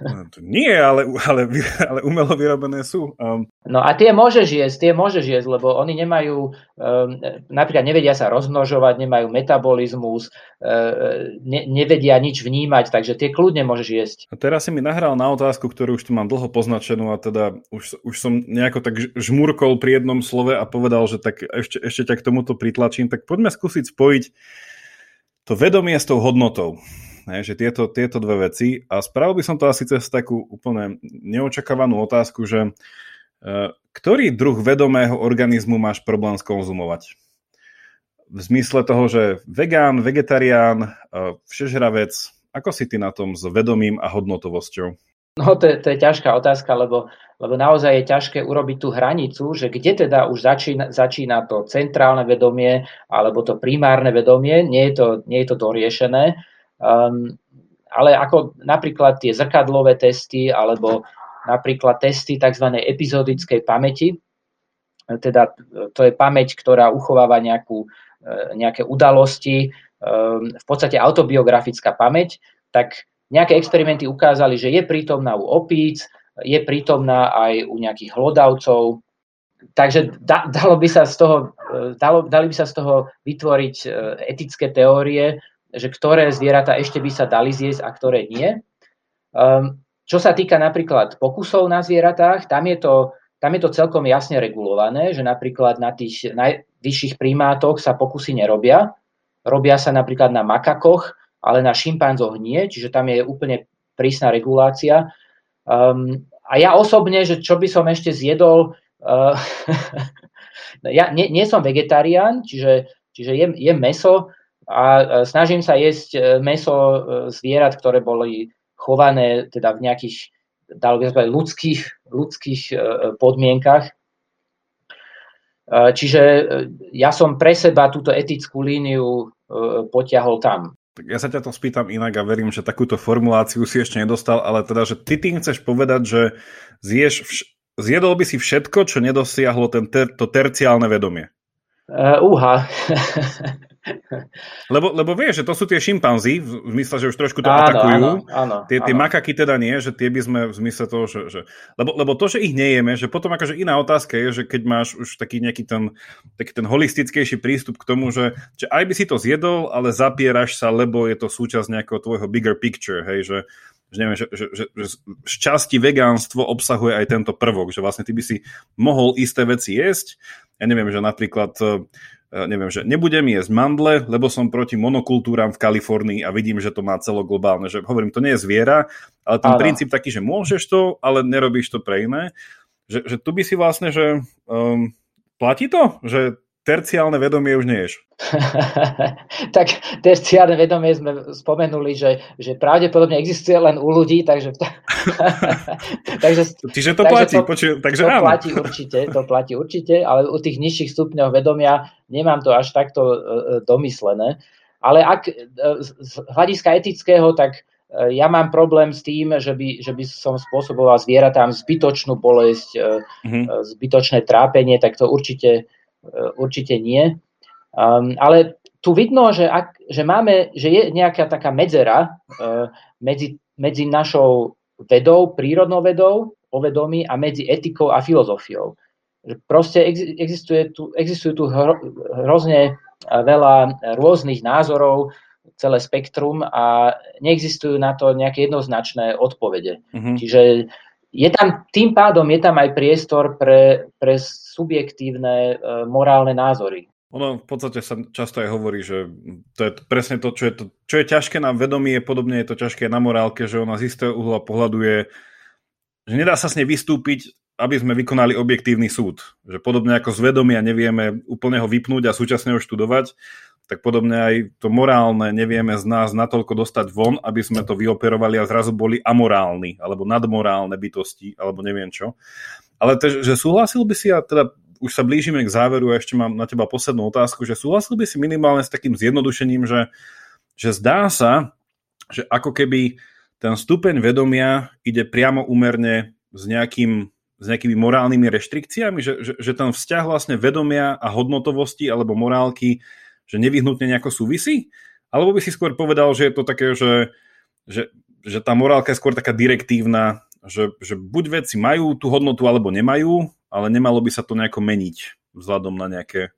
[SPEAKER 1] No, to nie, ale, ale, ale umelo vyrobené sú. Um,
[SPEAKER 2] no a tie môžeš jesť, tie môžeš jesť, lebo oni nemajú, um, napríklad nevedia sa rozmnožovať, nemajú metabolizmus, uh, ne, nevedia nič vnímať, takže tie kľudne môžeš jesť.
[SPEAKER 1] A teraz si mi nahral na otázku, ktorú už tu mám dlho poznačenú a teda už, už som nejako tak žmurkol pri jednom slove a povedal, že tak ešte, ešte ťa k tomuto pritlačím, tak poďme skúsiť spojiť to vedomie s tou hodnotou. Ne, že tieto, tieto dve veci. A spravil by som to asi cez takú úplne neočakávanú otázku, že e, ktorý druh vedomého organizmu máš problém skonzumovať? V zmysle toho, že vegán, vegetarián, e, všežravec, ako si ty na tom s vedomím a hodnotovosťou?
[SPEAKER 2] No to je, to je ťažká otázka, lebo, lebo naozaj je ťažké urobiť tú hranicu, že kde teda už začína, začína to centrálne vedomie alebo to primárne vedomie, nie je to, nie je to doriešené. Um, ale ako napríklad tie zrkadlové testy alebo napríklad testy tzv. epizodickej pamäti, teda to je pamäť, ktorá uchováva nejakú, e, nejaké udalosti, um, v podstate autobiografická pamäť, tak Nejaké experimenty ukázali, že je prítomná u opíc, je prítomná aj u nejakých hlodavcov. Takže da, dalo by sa z toho, e, dalo, dali by sa z toho vytvoriť e, etické teórie, že ktoré zvieratá ešte by sa dali zjesť a ktoré nie. Um, čo sa týka napríklad pokusov na zvieratách, tam je to, tam je to celkom jasne regulované, že napríklad na tých najvyšších primátoch sa pokusy nerobia. Robia sa napríklad na makakoch, ale na šimpanzoch nie, čiže tam je úplne prísna regulácia. Um, a ja osobne, že čo by som ešte zjedol, uh, ja nie, nie som vegetarián, čiže, čiže jem, jem meso a snažím sa jesť e, meso zvierat, ktoré boli chované teda v nejakých dalo by povedať, ľudských, ľudských podmienkach. Čiže ja som pre seba túto etickú líniu potiahol tam.
[SPEAKER 1] Tak ja sa ťa to spýtam inak a verím, že takúto formuláciu si ešte nedostal, ale teda, že ty tým chceš povedať, že zješ vš- zjedol by si všetko, čo nedosiahlo ten ter- to terciálne vedomie.
[SPEAKER 2] Uh.
[SPEAKER 1] lebo, lebo vieš, že to sú tie šimpanzi, v zmysle, že už trošku to áno, atakujú. Áno, áno, tie, tie áno. makaky teda nie, že tie by sme v zmysle toho, že, že lebo, lebo to, že ich nejeme, že potom akože iná otázka je, že keď máš už taký nejaký ten, taký ten holistickejší prístup k tomu, že, že aj by si to zjedol, ale zapieraš sa, lebo je to súčasť nejakého tvojho bigger picture, hej, že že, neviem, že, že, že, že z časti vegánstvo obsahuje aj tento prvok, že vlastne ty by si mohol isté veci jesť. Ja neviem, že napríklad e, e, neviem, že nebudem jesť mandle, lebo som proti monokultúram v Kalifornii a vidím, že to má celoglobálne. Že hovorím, to nie je zviera, ale ten Áno. princíp taký, že môžeš to, ale nerobíš to pre iné. Že, že tu by si vlastne, že um, platí to? Že terciálne vedomie už nie ješ.
[SPEAKER 2] tak terciálne vedomie sme spomenuli, že, že pravdepodobne existuje len u ľudí, takže...
[SPEAKER 1] takže Čiže to takže platí, to, počuj, takže
[SPEAKER 2] to
[SPEAKER 1] áno.
[SPEAKER 2] platí určite, to platí určite, ale u tých nižších stupňov vedomia nemám to až takto uh, domyslené. Ale ak uh, z hľadiska etického, tak uh, ja mám problém s tým, že by, že by som spôsoboval zvieratám zbytočnú bolesť, uh-huh. zbytočné trápenie, tak to určite E, určite nie. Um, ale tu vidno, že, ak, že, máme, že je nejaká taká medzera uh, medzi, medzi našou vedou, prírodnou vedou, o vedomí a medzi etikou a filozofiou. Proste existuje tu, existujú tu hro, hrozne veľa rôznych názorov, celé spektrum a neexistujú na to nejaké jednoznačné odpovede. Mm-hmm. Čiže je tam, tým pádom je tam aj priestor pre, pre subjektívne e, morálne názory.
[SPEAKER 1] Ono v podstate sa často aj hovorí, že to je presne to, čo je, to, čo je ťažké na vedomí, je podobne je to ťažké na morálke, že ona z istého uhla pohľadu je, že nedá sa s nej vystúpiť, aby sme vykonali objektívny súd. Že podobne ako z vedomia nevieme úplne ho vypnúť a súčasne ho študovať, tak podobne aj to morálne nevieme z nás natoľko dostať von, aby sme to vyoperovali a zrazu boli amorálni, alebo nadmorálne bytosti, alebo neviem čo. Ale te, že súhlasil by si, a teda už sa blížime k záveru a ešte mám na teba poslednú otázku, že súhlasil by si minimálne s takým zjednodušením, že, že zdá sa, že ako keby ten stupeň vedomia ide priamo úmerne s, nejakým, s nejakými morálnymi reštrikciami, že, že, že ten vzťah vlastne vedomia a hodnotovosti alebo morálky že nevyhnutne nejako súvisí? Alebo by si skôr povedal, že je to také, že, že, že tá morálka je skôr taká direktívna, že, že buď veci majú tú hodnotu, alebo nemajú, ale nemalo by sa to nejako meniť vzhľadom na nejaké,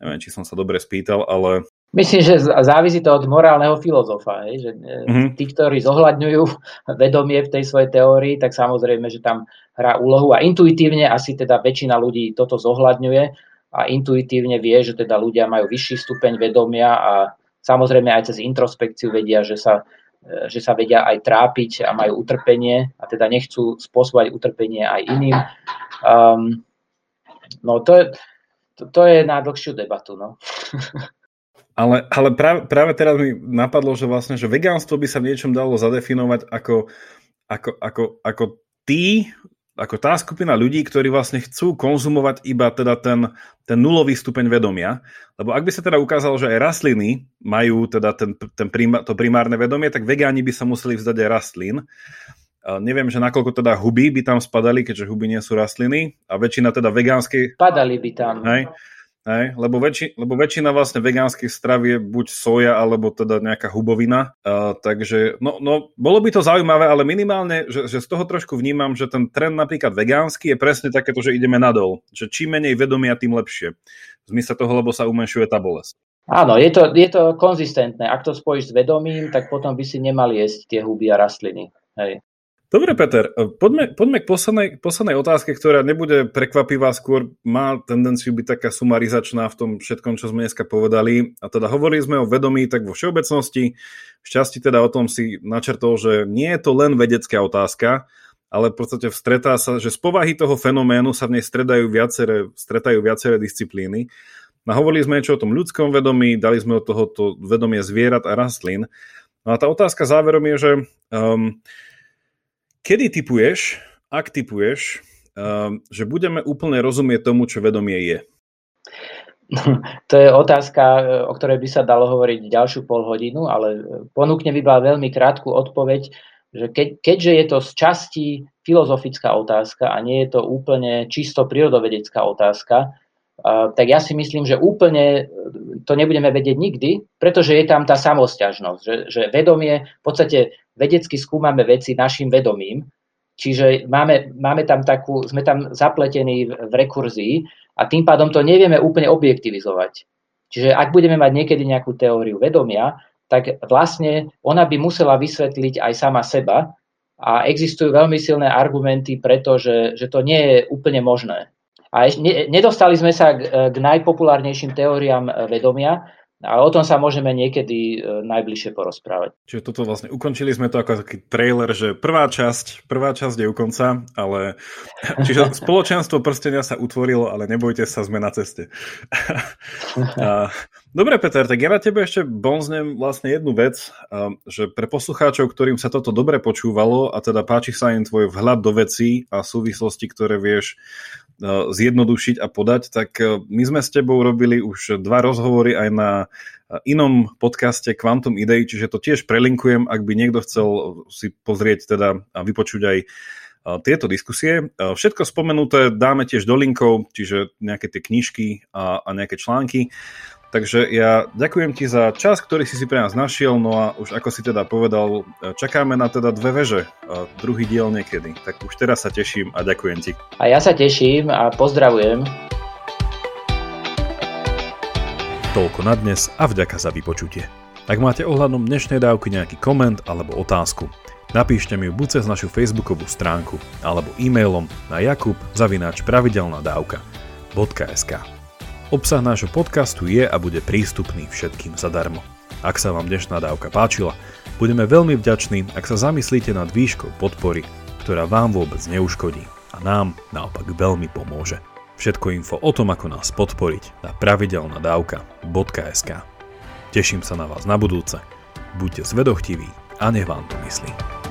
[SPEAKER 1] neviem, či som sa dobre spýtal, ale...
[SPEAKER 2] Myslím, že závisí to od morálneho filozofa, hej? že mm-hmm. tí, ktorí zohľadňujú vedomie v tej svojej teórii, tak samozrejme, že tam hrá úlohu a intuitívne asi teda väčšina ľudí toto zohľadňuje, a intuitívne vie, že teda ľudia majú vyšší stupeň vedomia a samozrejme aj cez introspekciu vedia, že sa, že sa vedia aj trápiť a majú utrpenie a teda nechcú spôsobovať utrpenie aj iným. Um, no to je, to, to je na dlhšiu debatu. No.
[SPEAKER 1] Ale, ale práve, práve teraz mi napadlo, že vlastne, že vegánstvo by sa v niečom dalo zadefinovať ako, ako, ako, ako tí ako tá skupina ľudí, ktorí vlastne chcú konzumovať iba teda ten, ten nulový stupeň vedomia. Lebo ak by sa teda ukázalo, že aj rastliny majú teda ten, ten prima, to primárne vedomie, tak vegáni by sa museli vzdať aj rastlín. Neviem, že nakoľko teda huby by tam spadali, keďže huby nie sú rastliny a väčšina teda vegánskej...
[SPEAKER 2] Spadali by tam.
[SPEAKER 1] Hej, Hej, lebo, väčši, lebo väčšina vlastne vegánskych strav je buď soja, alebo teda nejaká hubovina. Uh, takže, no, no, bolo by to zaujímavé, ale minimálne, že, že z toho trošku vnímam, že ten trend napríklad vegánsky je presne takéto, že ideme nadol. Že čím menej vedomia, tým lepšie. V zmysle toho, lebo sa umenšuje tá bolesť.
[SPEAKER 2] Áno, je to, je to konzistentné. Ak to spojíš s vedomím, tak potom by si nemali jesť tie huby a rastliny. Hej.
[SPEAKER 1] Dobre, Peter, poďme, poďme k poslednej, poslednej otázke, ktorá nebude prekvapivá, skôr má tendenciu byť taká sumarizačná v tom všetkom, čo sme dneska povedali. A teda hovorili sme o vedomí tak vo všeobecnosti. Šťastí teda o tom si načrtol, že nie je to len vedecká otázka, ale v podstate vstretá sa, že z povahy toho fenoménu sa v nej stredajú viaceré, stretajú viaceré disciplíny. A hovorili sme niečo o tom ľudskom vedomí, dali sme od tohoto vedomie zvierat a rastlín. No a tá otázka záverom je, že um, Kedy typuješ, ak typuješ, ehm, že budeme úplne rozumieť tomu, čo vedomie je?
[SPEAKER 2] To je otázka, o ktorej by sa dalo hovoriť ďalšiu pol hodinu, ale ponúkne by bola veľmi krátku odpoveď, že keď, keďže je to z časti filozofická otázka a nie je to úplne čisto prírodovedecká otázka, tak ja si myslím, že úplne to nebudeme vedieť nikdy, pretože je tam tá samosťažnosť, že, že vedomie, v podstate vedecky skúmame veci našim vedomím, čiže máme, máme tam takú, sme tam zapletení v, rekurzii a tým pádom to nevieme úplne objektivizovať. Čiže ak budeme mať niekedy nejakú teóriu vedomia, tak vlastne ona by musela vysvetliť aj sama seba a existujú veľmi silné argumenty, pretože že to nie je úplne možné. A ne, nedostali sme sa k, k najpopulárnejším teóriám e, vedomia, ale o tom sa môžeme niekedy e, najbližšie porozprávať.
[SPEAKER 1] Čiže toto vlastne ukončili sme to ako taký trailer, že prvá časť, prvá časť je u konca, ale čiže spoločenstvo prstenia sa utvorilo, ale nebojte sa, sme na ceste. a, Dobre, Peter, tak ja na tebe ešte bonznem vlastne jednu vec, že pre poslucháčov, ktorým sa toto dobre počúvalo a teda páči sa im tvoj vhľad do vecí a súvislosti, ktoré vieš zjednodušiť a podať, tak my sme s tebou robili už dva rozhovory aj na inom podcaste Quantum Idei, čiže to tiež prelinkujem, ak by niekto chcel si pozrieť teda a vypočuť aj tieto diskusie. Všetko spomenuté dáme tiež do linkov, čiže nejaké tie knižky a, a nejaké články. Takže ja ďakujem ti za čas, ktorý si si pre nás našiel, no a už ako si teda povedal, čakáme na teda dve veže, druhý diel niekedy. Tak už teraz sa teším a ďakujem ti.
[SPEAKER 2] A ja sa teším a pozdravujem.
[SPEAKER 1] Toľko na dnes a vďaka za vypočutie. Ak máte ohľadom dnešnej dávky nejaký koment alebo otázku, napíšte mi ju buď cez našu facebookovú stránku alebo e-mailom na jakub zavináč pravidelnadavka.sk. Obsah nášho podcastu je a bude prístupný všetkým zadarmo. Ak sa vám dnešná dávka páčila, budeme veľmi vďační, ak sa zamyslíte nad výškou podpory, ktorá vám vôbec neuškodí a nám naopak veľmi pomôže. Všetko info o tom, ako nás podporiť na pravidelnadavka.sk Teším sa na vás na budúce. Buďte zvedochtiví a nech vám to myslí.